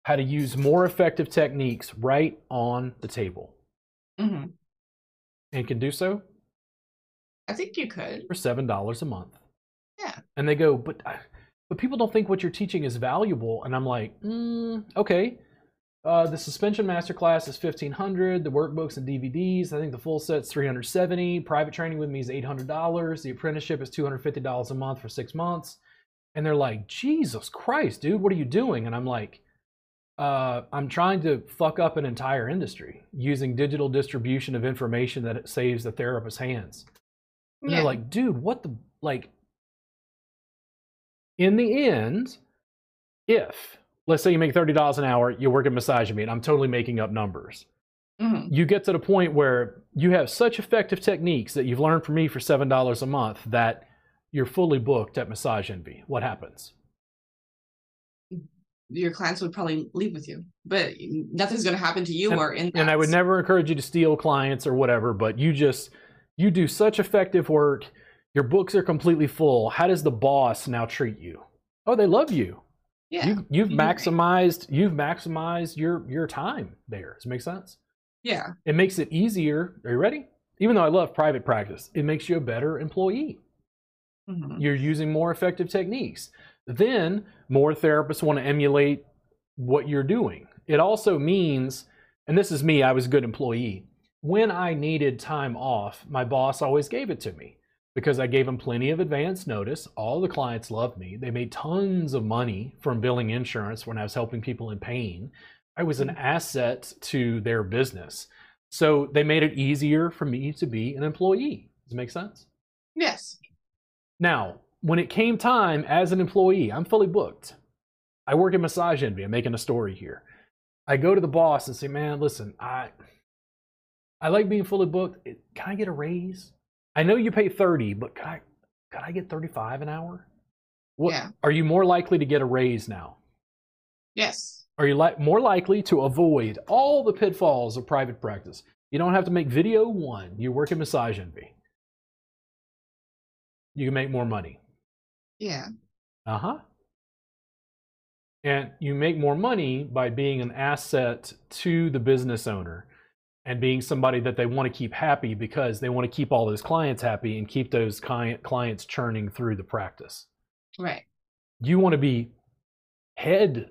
how to use more effective techniques right on the table hmm and can do so I think you could. for seven dollars a month. Yeah. And they go, but but people don't think what you're teaching is valuable. And I'm like, mm, okay. Uh, the suspension masterclass is fifteen hundred. The workbooks and DVDs, I think the full set's three hundred seventy. Private training with me is eight hundred dollars. The apprenticeship is two hundred fifty dollars a month for six months. And they're like, Jesus Christ, dude, what are you doing? And I'm like, uh, I'm trying to fuck up an entire industry using digital distribution of information that it saves the therapist's hands. And Yeah. they're like, dude, what the like in the end, if let's say you make thirty dollars an hour, you work at Massage Envy, and I'm totally making up numbers. Mhm. You get to the point where you have such effective techniques that you've learned from me for seven dollars a month that you're fully booked at Massage Envy. What happens? your clients would probably leave with you, but nothing's going to happen to you And- or in. And I would never encourage you to steal clients or whatever, but you just you do such effective work. Your books are completely full. How does the boss now treat you? Oh, they love you. Yeah. You, you've you maximized you've maximized your your time there. Does it make sense? yeah. It makes it easier. Are you ready? even though I love private practice, it makes you a better employee. Mhm. You're using more effective techniques. Then more therapists want to emulate what you're doing. It also means, and this is me, I was a good employee. When I needed time off, my boss always gave it to me because I gave them plenty of advance notice. All the clients loved me. They made tons of money from billing insurance when I was helping people in pain. I was an mm-hmm. asset to their business. So they made it easier for me to be an employee. Does it make sense? Yes. Now, when it came time as an employee, I'm fully booked. I work at Massage Envy. I'm making a story here. I go to the boss and say, "Man, listen, I I like being fully booked. Can I get a raise? I know you pay 30, but could I could I get 35 an hour? What Yeah. are you more likely to get a raise now? Yes. Are you li- more likely to avoid all the pitfalls of private practice? You don't have to make video one. You work at Massage Envy. You can make more money. Yeah. Uh huh. And you make more money by being an asset to the business owner and being somebody that they want to keep happy because they want to keep all those clients happy and keep those client clients churning through the practice. Right. You want to be head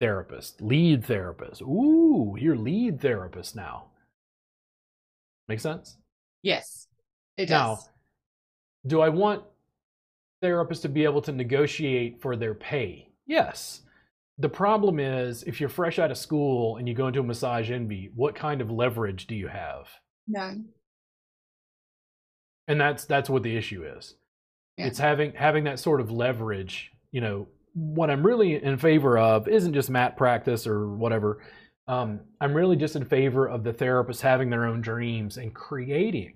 therapist, lead therapist. Ooh, you're lead therapist now. Make sense? Yes. It does. Now, does. do I want therapists to be able to negotiate for their pay? Yes. The problem is if you're fresh out of school and you go into a massage envy, what kind of leverage do you have? None. And that's that's what the issue is. Yeah. It's having having that sort of leverage, you know, what I'm really in favor of isn't just mat practice or whatever. Um, I'm really just in favor of the therapists having their own dreams and creating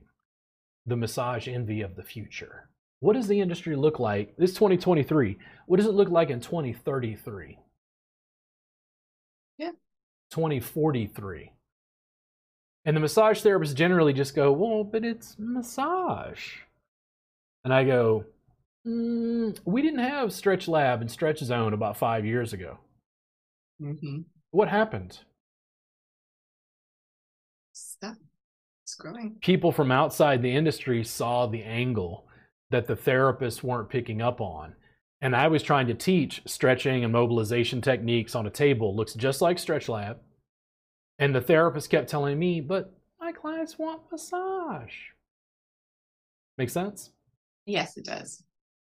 the massage envy of the future. What does the industry look like? This 2023. What does it look like in 2033? Yeah. 2043. And the massage therapists generally just go, well, but it's massage. And I go, mm, we didn't have Stretch Lab and Stretch Zone about five years ago. Mm-hmm. What happened? Stuff. It's growing. People from outside the industry saw the angle that the therapists weren't picking up on. And I was trying to teach stretching and mobilization techniques on a table. Looks just like Stretch Lab. And the therapist kept telling me, but my clients want massage. Make sense? Yes, it does.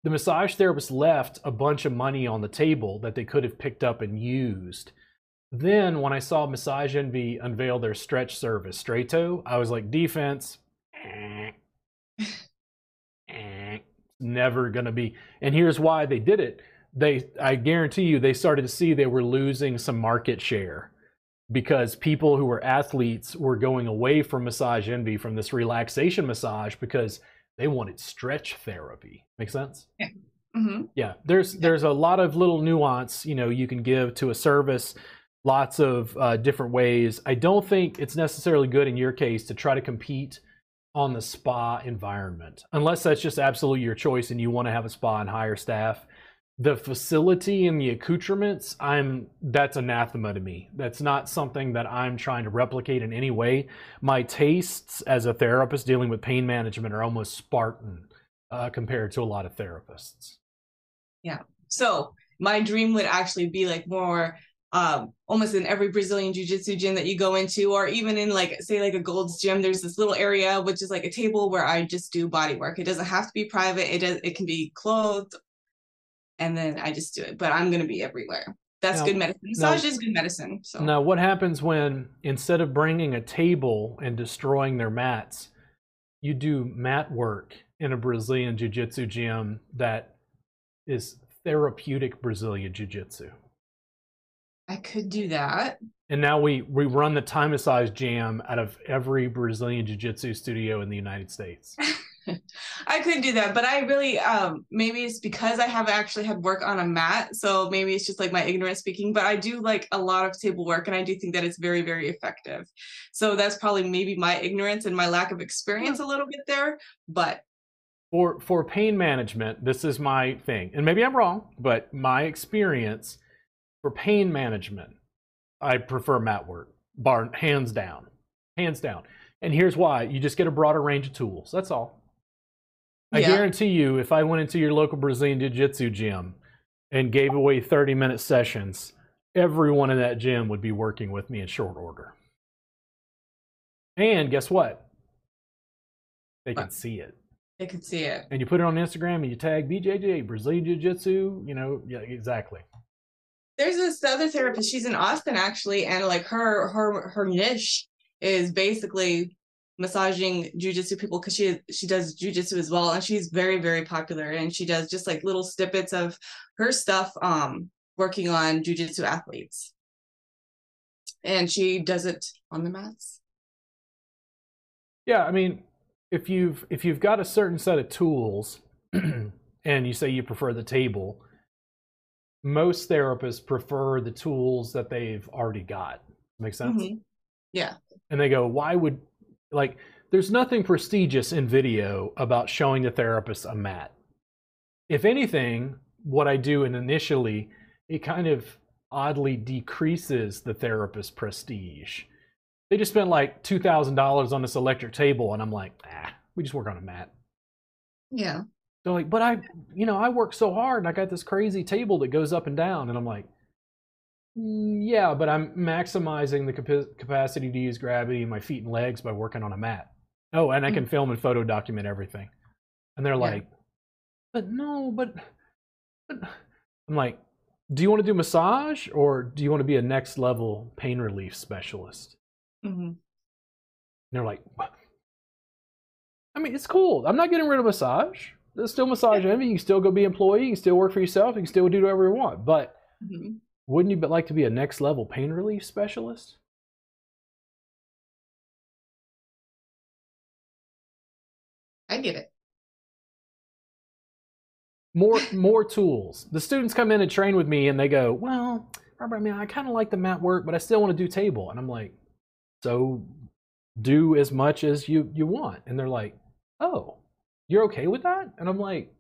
the massage therapist left a bunch of money on the table that they could have picked up and used. Then, when I saw Massage Envy unveil their stretch service, Straight Toe, I was like, defense, never gonna be. And here's why they did it. They, I guarantee you, they started to see they were losing some market share because people who were athletes were going away from Massage Envy from this relaxation massage because they wanted stretch therapy. Make sense? Mm-hmm. Yeah. There's there's a lot of little nuance, you know, you can give to a service, lots of uh, different ways. I don't think it's necessarily good in your case to try to compete on the spa environment, unless that's just absolutely your choice and you want to have a spa and hire staff. The facility and the accoutrements, I'm that's anathema to me. That's not something that I'm trying to replicate in any way. My tastes as a therapist dealing with pain management are almost Spartan uh, compared to a lot of therapists. Yeah. So my dream would actually be like more um almost in every Brazilian jiu-jitsu gym that you go into or even in like say like a Gold's gym there's this little area which is like a table where I just do body work. It doesn't have to be private. It does it can be clothed and then I just do it. But I'm going to be everywhere. That's Now- good medicine. Massage is good medicine. So Now, what happens when instead of bringing a table and destroying their mats, you do mat work in a Brazilian Jiu Jitsu gym that is therapeutic Brazilian Jiu Jitsu? I could do that. And now we, we run the Thai massage jam out of every Brazilian Jiu Jitsu studio in the United States. I couldn't do that, but I really um maybe it's because I haven't actually had work on a mat, so maybe it's just like my ignorance speaking, but I do like a lot of table work and I do think that it's very very effective. So that's probably maybe my ignorance and my lack of experience a little bit there, but For, for pain management, this is my thing. And maybe I'm wrong, but my experience for pain management, I prefer mat work, bar hands down, hands down. And here's why: you just get a broader range of tools. That's all. I Yeah. guarantee you, if I went into your local Brazilian Jiu Jitsu gym and gave away 30 minute sessions, everyone in that gym would be working with me in short order. And guess what? They can see it. They can see it. And you put it on Instagram and you tag BJJ, Brazilian Jiu Jitsu, you know, yeah, exactly. There's this other therapist. She's in Austin actually, and like her her her niche is basically massaging jujitsu people because she she does jujitsu as well, and she's very very popular. And she does just like little snippets of her stuff, um, working on jujitsu athletes, and she does it on the mats. Yeah, I mean, if you've if you've got a certain set of tools and you say you prefer the table, most therapists prefer the tools that they've already got. Make sense? Mhm. Yeah. And they go, "Why would like there's nothing prestigious in video about showing the therapist a mat. If anything, what I do in initially, it kind of oddly decreases the therapist's prestige. They just spent like two thousand dollars on this electric table, and I'm like, ah, we just work on a mat. Yeah. They're like, but I, you know, I work so hard, and I got this crazy table that goes up and down, and I'm like, "Mm, yeah, but I'm maximizing the capa- capacity to use gravity in my feet and legs by working on a mat. Oh, and I can film and photo document everything. And they're Yeah. like, but no, but, but I'm like, do you want to do massage or do you want to be a next level pain relief specialist? hmm And they're like? I mean, it's cool. I'm not getting rid of massage. There's still massage envy. You can still go be employee. You can still work for yourself. You can still do whatever you want. But hmm wouldn't you like to be a next level pain relief specialist? I get it. More more tools. The students come in and train with me, and they go, "Well, Robert, I mean, I kind of like the mat work, but I still want to do table." And I'm like, "So, do as much as you you want." And they're like, "Oh, you're okay with that?" And I'm like,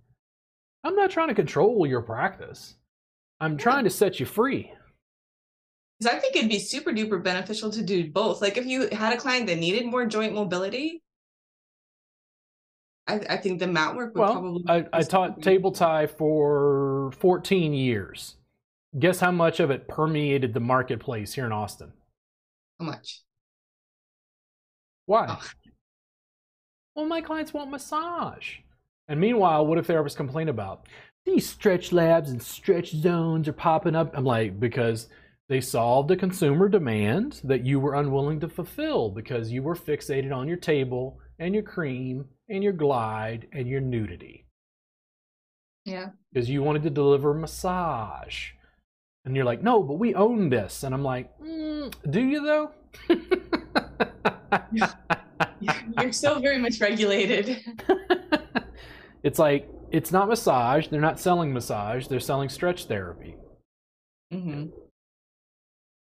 "I'm not trying to control your practice. I'm trying to set you free." Because I think it'd be super duper beneficial to do both. Like if you had a client that needed more joint mobility, I, I think the mat work would Well, probably. I, I taught table Thai for 14 years. Guess how much of it permeated the marketplace here in Austin? How much? Why? Oh. Well, my clients want massage. And meanwhile, what if therapists complain about these stretch labs and stretch zones are popping up? I'm like, because they solved a consumer demand that you were unwilling to fulfill because you were fixated on your table and your cream and your glide and your nudity Yeah. because you wanted to deliver massage. And you're like, no, but we own this. And I'm like, mm, do you though? You're still very much regulated. it's like, it's not massage. They're not selling massage. They're selling stretch therapy. hmm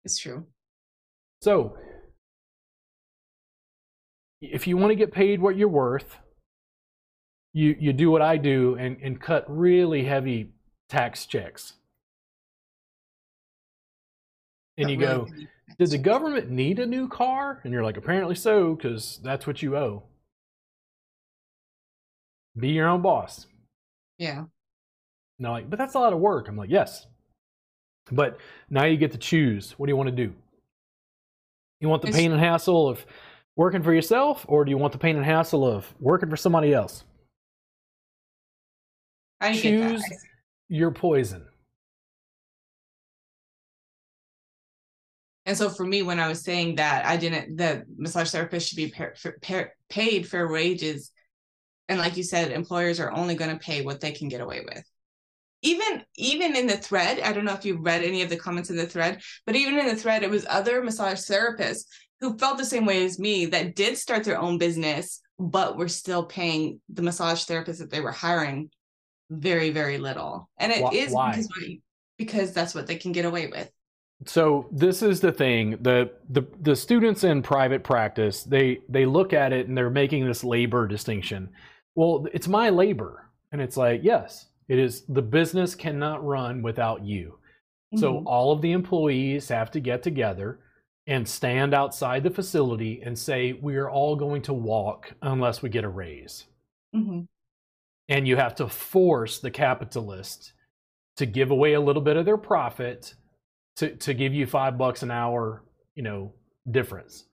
It's true. So, if you want to get paid what you're worth, you, you do what I do and, and cut really heavy tax checks. And you go, Did the government need a new car? And you're like, apparently so, because that's what you owe. Be your own boss. Yeah. And they're like, but that's a lot of work. I'm like, yes. But now you get to choose. What do you want to do? You want the It's- pain and hassle of working for yourself, or do you want the pain and hassle of working for somebody else? I Choose your poison. And so for me, when I was saying that I didn't, the massage therapist should be pa- pa- paid fair wages. And like you said, employers are only going to pay what they can get away with. Even even in the thread, I don't know if you read any of the comments in the thread, but even in the thread, it was other massage therapists who felt the same way as me that did start their own business, but were still paying the massage therapists that they were hiring very, very little. And it Wh- is because because that's what they can get away with. So this is the thing: the the the students in private practice they they look at it and they're making this labor distinction. Well, it's my labor, and it's like yes, it is. The business cannot run without you. So Mhm. all of the employees have to get together and stand outside the facility and say, We are all going to walk unless we get a raise. hmm And you have to force the capitalist to give away a little bit of their profit to, to give you five bucks an hour, you know, difference.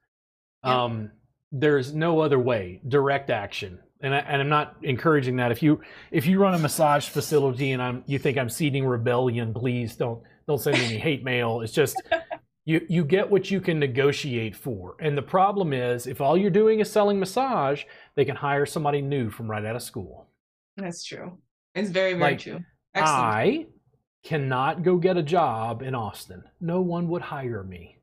Yeah. Um, there's no other way, direct action. And, I, and I'm not encouraging that. If you if you run a massage facility and I'm you think I'm seeding rebellion, please don't don't send me any hate mail. It's just you you get what you can negotiate for. And the problem is if all you're doing is selling massage, they can hire somebody new from right out of school. That's true. It's very, very Like, true. Excellent. I cannot go get a job in Austin. No one would hire me.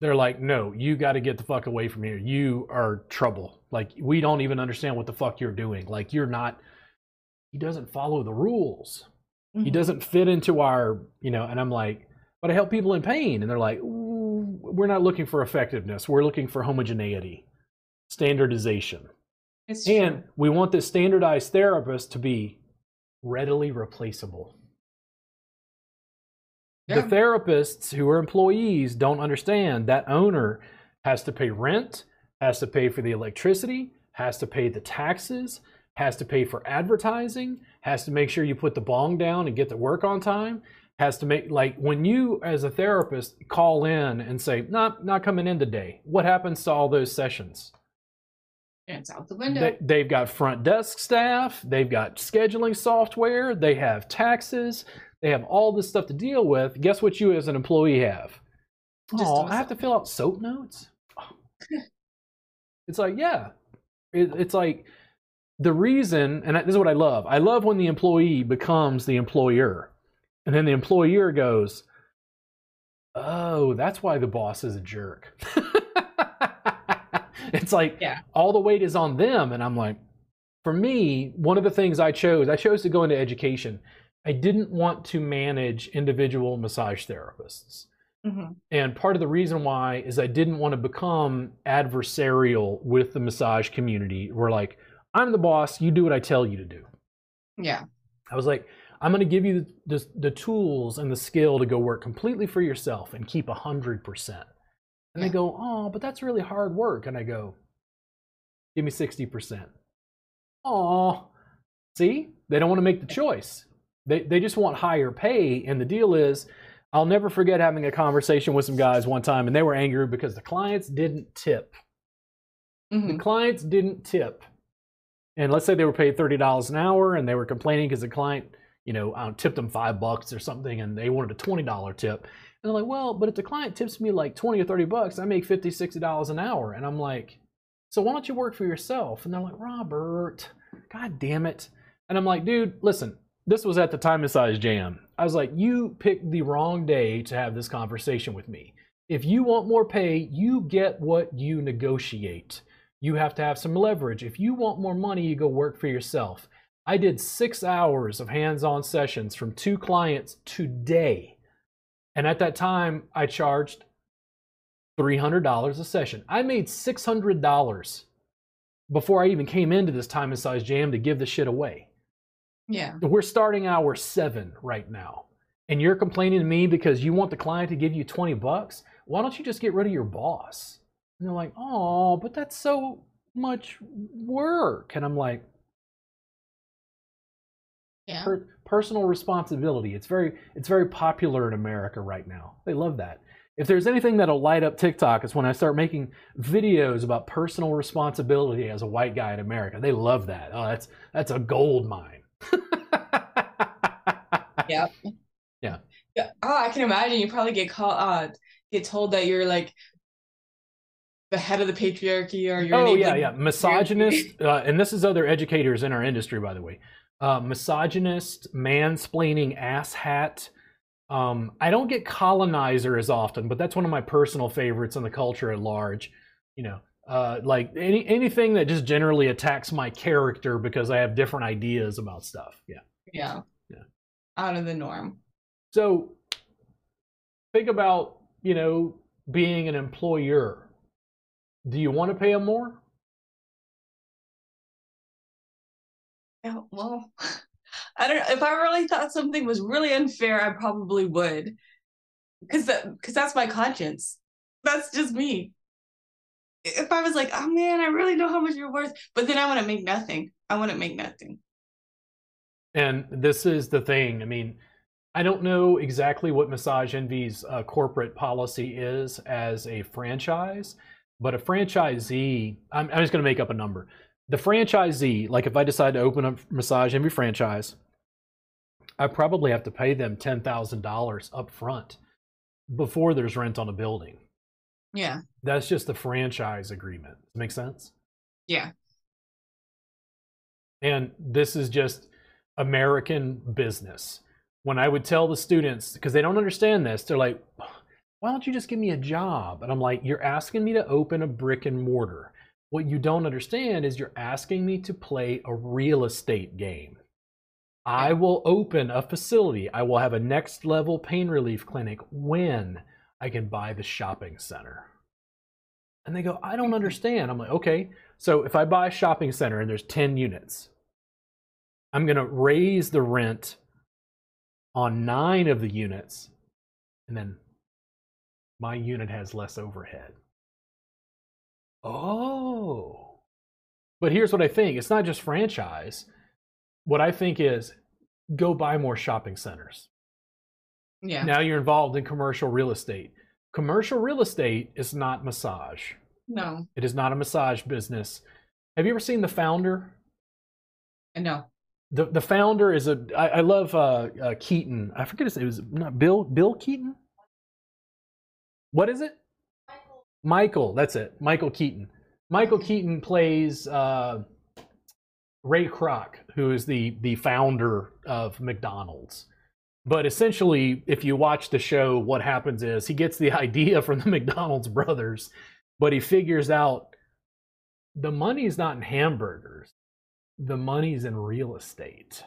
They're like, no, you got to get the fuck away from here. You are trouble. Like, we don't even understand what the fuck you're doing. Like, you're not, he doesn't follow the rules. He Mhm. doesn't fit into our, you know, and I'm like, but I help people in pain. And they're like, we're not looking for effectiveness. We're looking for homogeneity, standardization. It's true. And we want this standardized therapist to be readily replaceable. Yeah. The therapists who are employees don't understand that owner has to pay rent, has to pay for the electricity, has to pay the taxes, has to pay for advertising, has to make sure you put the bong down and get to work on time, has to make like when you as a therapist call in and say, not not coming in today, what happens to all those sessions? it's out the window. They, they've got front desk staff, they've got scheduling software, they have taxes, they have all this stuff to deal with. Guess what you as an employee have? Just Oh, I have to fill out soap notes. it's like, yeah, it, it's like the reason, and this is what I love. I love when the employee becomes the employer, and then the employer goes, "Oh, that's why the boss is a jerk." it's like Yeah. all the weight is on them, and I'm like, for me, one of the things I chose, I chose to go into education. I didn't want to manage individual massage therapists. Mhm. And part of the reason why is I didn't want to become adversarial with the massage community. We're like, I'm the boss, you do what I tell you to do. Yeah. I was like, I'm going to give you the, the, the tools and the skill to go work completely for yourself and keep 100%. And they go, Oh, but that's really hard work. And I go, Give me 60%. Oh, see, they don't want to make the choice. They, they just want higher pay. And the deal is, I'll never forget having a conversation with some guys one time, and they were angry because the clients didn't tip. The Mhm. clients didn't tip. And let's say they were paid $30 an hour and they were complaining because the client, you know, I tipped them five bucks or something and they wanted a $20 tip. And they're like, well, but if the client tips me like 20 or 30 bucks, I make 50, 60 dollars an hour. And I'm like, so why don't you work for yourself? And they're like, Robert, God damn it. And I'm like, dude, listen, this was at the time of size jam. I was like, you picked the wrong day to have this conversation with me. If you want more pay, you get what you negotiate. You have to have some leverage. If you want more money, you go work for yourself. I did six hours of hands on sessions from two clients today. And at that time, I charged $300 a session. I made $600 before I even came into this time and size jam to give the shit away. Yeah. We're starting hour seven right now. And you're complaining to me because you want the client to give you 20 bucks? Why don't you just get rid of your boss? And they're like, oh, but that's so much work. And I'm like, Yeah. per- personal responsibility. It's very it's very popular in America right now. They love that. If there's anything that'll light up TikTok, it's when I start making videos about personal responsibility as a white guy in America. They love that. Oh, that's that's a gold mine. Yep. Yeah. Yeah. Oh, I can imagine you probably get called uh get told that you're like the head of the patriarchy or you're oh yeah, yeah, misogynist, uh, and this is other educators in our industry, by the way. Uh, misogynist, mansplaining, asshat. Um, I don't get colonizer as often, but that's one of my personal favorites in the culture at large. You know, uh, like any anything that just generally attacks my character because I have different ideas about stuff. Yeah. Yeah. Yeah. Out of the norm. So think about you know being an employer. Do you want to pay them more? Yeah, well, I don't know. If I really thought something was really unfair, I probably would. Because that, because that's my conscience. that's just me. If I was like, oh man, I really know how much you're worth, but then I want to make nothing. I want to make nothing. And this is the thing. I mean, I don't know exactly what Massage Envy's uh, corporate policy is as a franchise, but a franchisee, I'm, I'm just going to make up a number. The franchisee, like if I decide to open a Massage Envy franchise, I probably have to pay them $10,000 up front before there's rent on a building. Yeah. That's just the franchise agreement. Make sense? Yeah. And this is just American business. When I would tell the students, because they don't understand this, they're like, why don't you just give me a job? And I'm like, you're asking me to open a brick and mortar. What you don't understand is you're asking me to play a real estate game. I will open a facility. I will have a next level pain relief clinic when I can buy the shopping center. And they go, I don't understand. I'm like, okay, so if I buy a shopping center and there's 10 units, I'm going to raise the rent on nine of the units, and then my unit has less overhead. Oh. But here's what I think it's not just franchise. What I think is go buy more shopping centers. Yeah. Now you're involved in commercial real estate. Commercial real estate is not massage. No. It is not a massage business. Have you ever seen The Founder? No. The the founder is a I, I love uh, uh, Keaton. I forget his name. It was not Bill Bill Keaton. What is it? Michael. Michael. That's it. Michael Keaton. Michael Keaton plays uh, Ray Kroc, who is the the founder of McDonald's. But essentially, if you watch the show, what happens is he gets the idea from the McDonald's brothers, but he figures out the money's not in hamburgers the money's in real estate.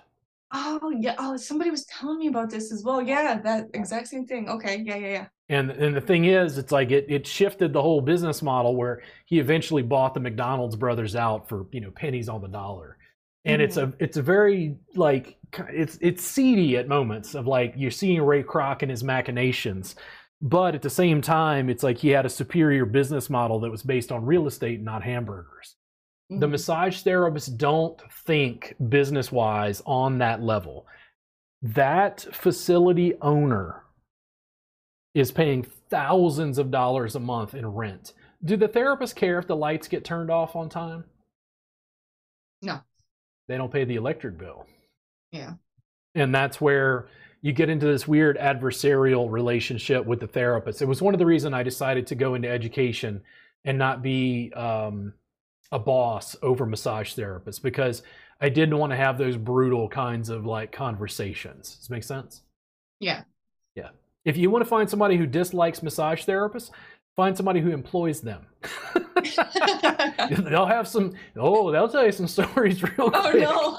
Oh yeah. Oh, somebody was telling me about this as well. Yeah, that exact same thing. Okay. Yeah, yeah, yeah. And and the thing is, it's like it it shifted the whole business model where he eventually bought the McDonald's brothers out for you know pennies on the dollar. And mm-hmm. it's a it's a very like it's it's seedy at moments of like you're seeing Ray Kroc and his machinations, but at the same time, it's like he had a superior business model that was based on real estate, not hamburgers. The mm-hmm. massage therapists don't think business wise on that level. That facility owner is paying thousands of dollars a month in rent. Do the therapists care if the lights get turned off on time? No. They don't pay the electric bill. Yeah. And that's where you get into this weird adversarial relationship with the therapist. It was one of the reasons I decided to go into education and not be um, a boss over massage therapists because I didn't want to have those brutal kinds of like conversations. Does make sense? Yeah. Yeah. If you want to find somebody who dislikes massage therapists, find somebody who employs them. they'll have some oh, they'll tell you some stories real oh, quick. Oh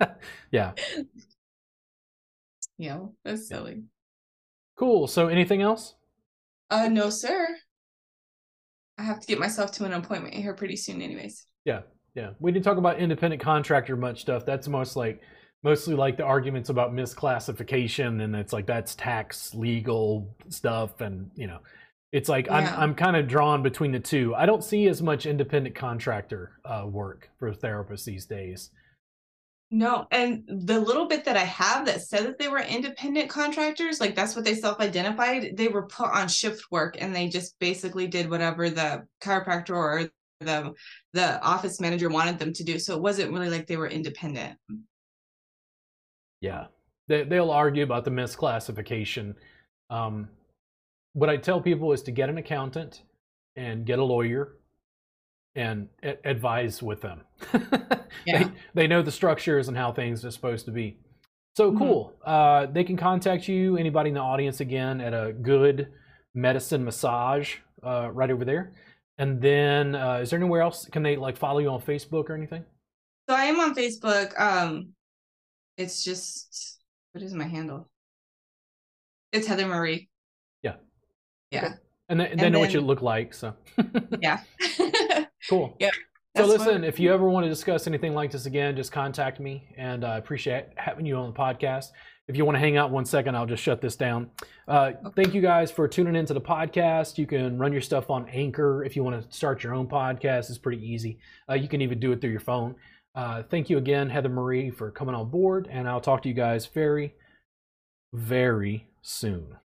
no. yeah. Yeah, that's silly. Cool. So anything else? Uh no, sir. I have to get myself to an appointment here pretty soon, anyways. Yeah, yeah. We didn't talk about independent contractor much stuff. That's most like mostly like the arguments about misclassification, and it's like that's tax legal stuff, and you know, it's like yeah. I'm I'm kind of drawn between the two. I don't see as much independent contractor uh, work for therapists these days. No, and the little bit that I have that said that they were independent contractors, like that's what they self-identified, they were put on shift work and they just basically did whatever the chiropractor or the the office manager wanted them to do. So it wasn't really like they were independent. Yeah. They they'll argue about the misclassification. Um what I tell people is to get an accountant and get a lawyer and a- advise with them. yeah. they, they know the structures and how things are supposed to be. So mm-hmm. cool. Uh, they can contact you, anybody in the audience, again, at a good medicine massage uh, right over there. And then, uh, is there anywhere else? Can they like follow you on Facebook or anything? So I am on Facebook. Um, it's just what is my handle? It's Heather Marie. Yeah. Yeah. Okay. And, they, and they know then, what you look like. So. yeah. Cool. Yeah. So listen, if you ever want to discuss anything like this again, just contact me, and I uh, appreciate having you on the podcast. if you want to hang out one second, I'll just shut this down. Uh, thank you guys for tuning into the podcast. You can run your stuff on Anchor if you want to start your own podcast. It's pretty easy. Uh, you can even do it through your phone. Uh, thank you again, Heather Marie, for coming on board, and I'll talk to you guys very, very soon.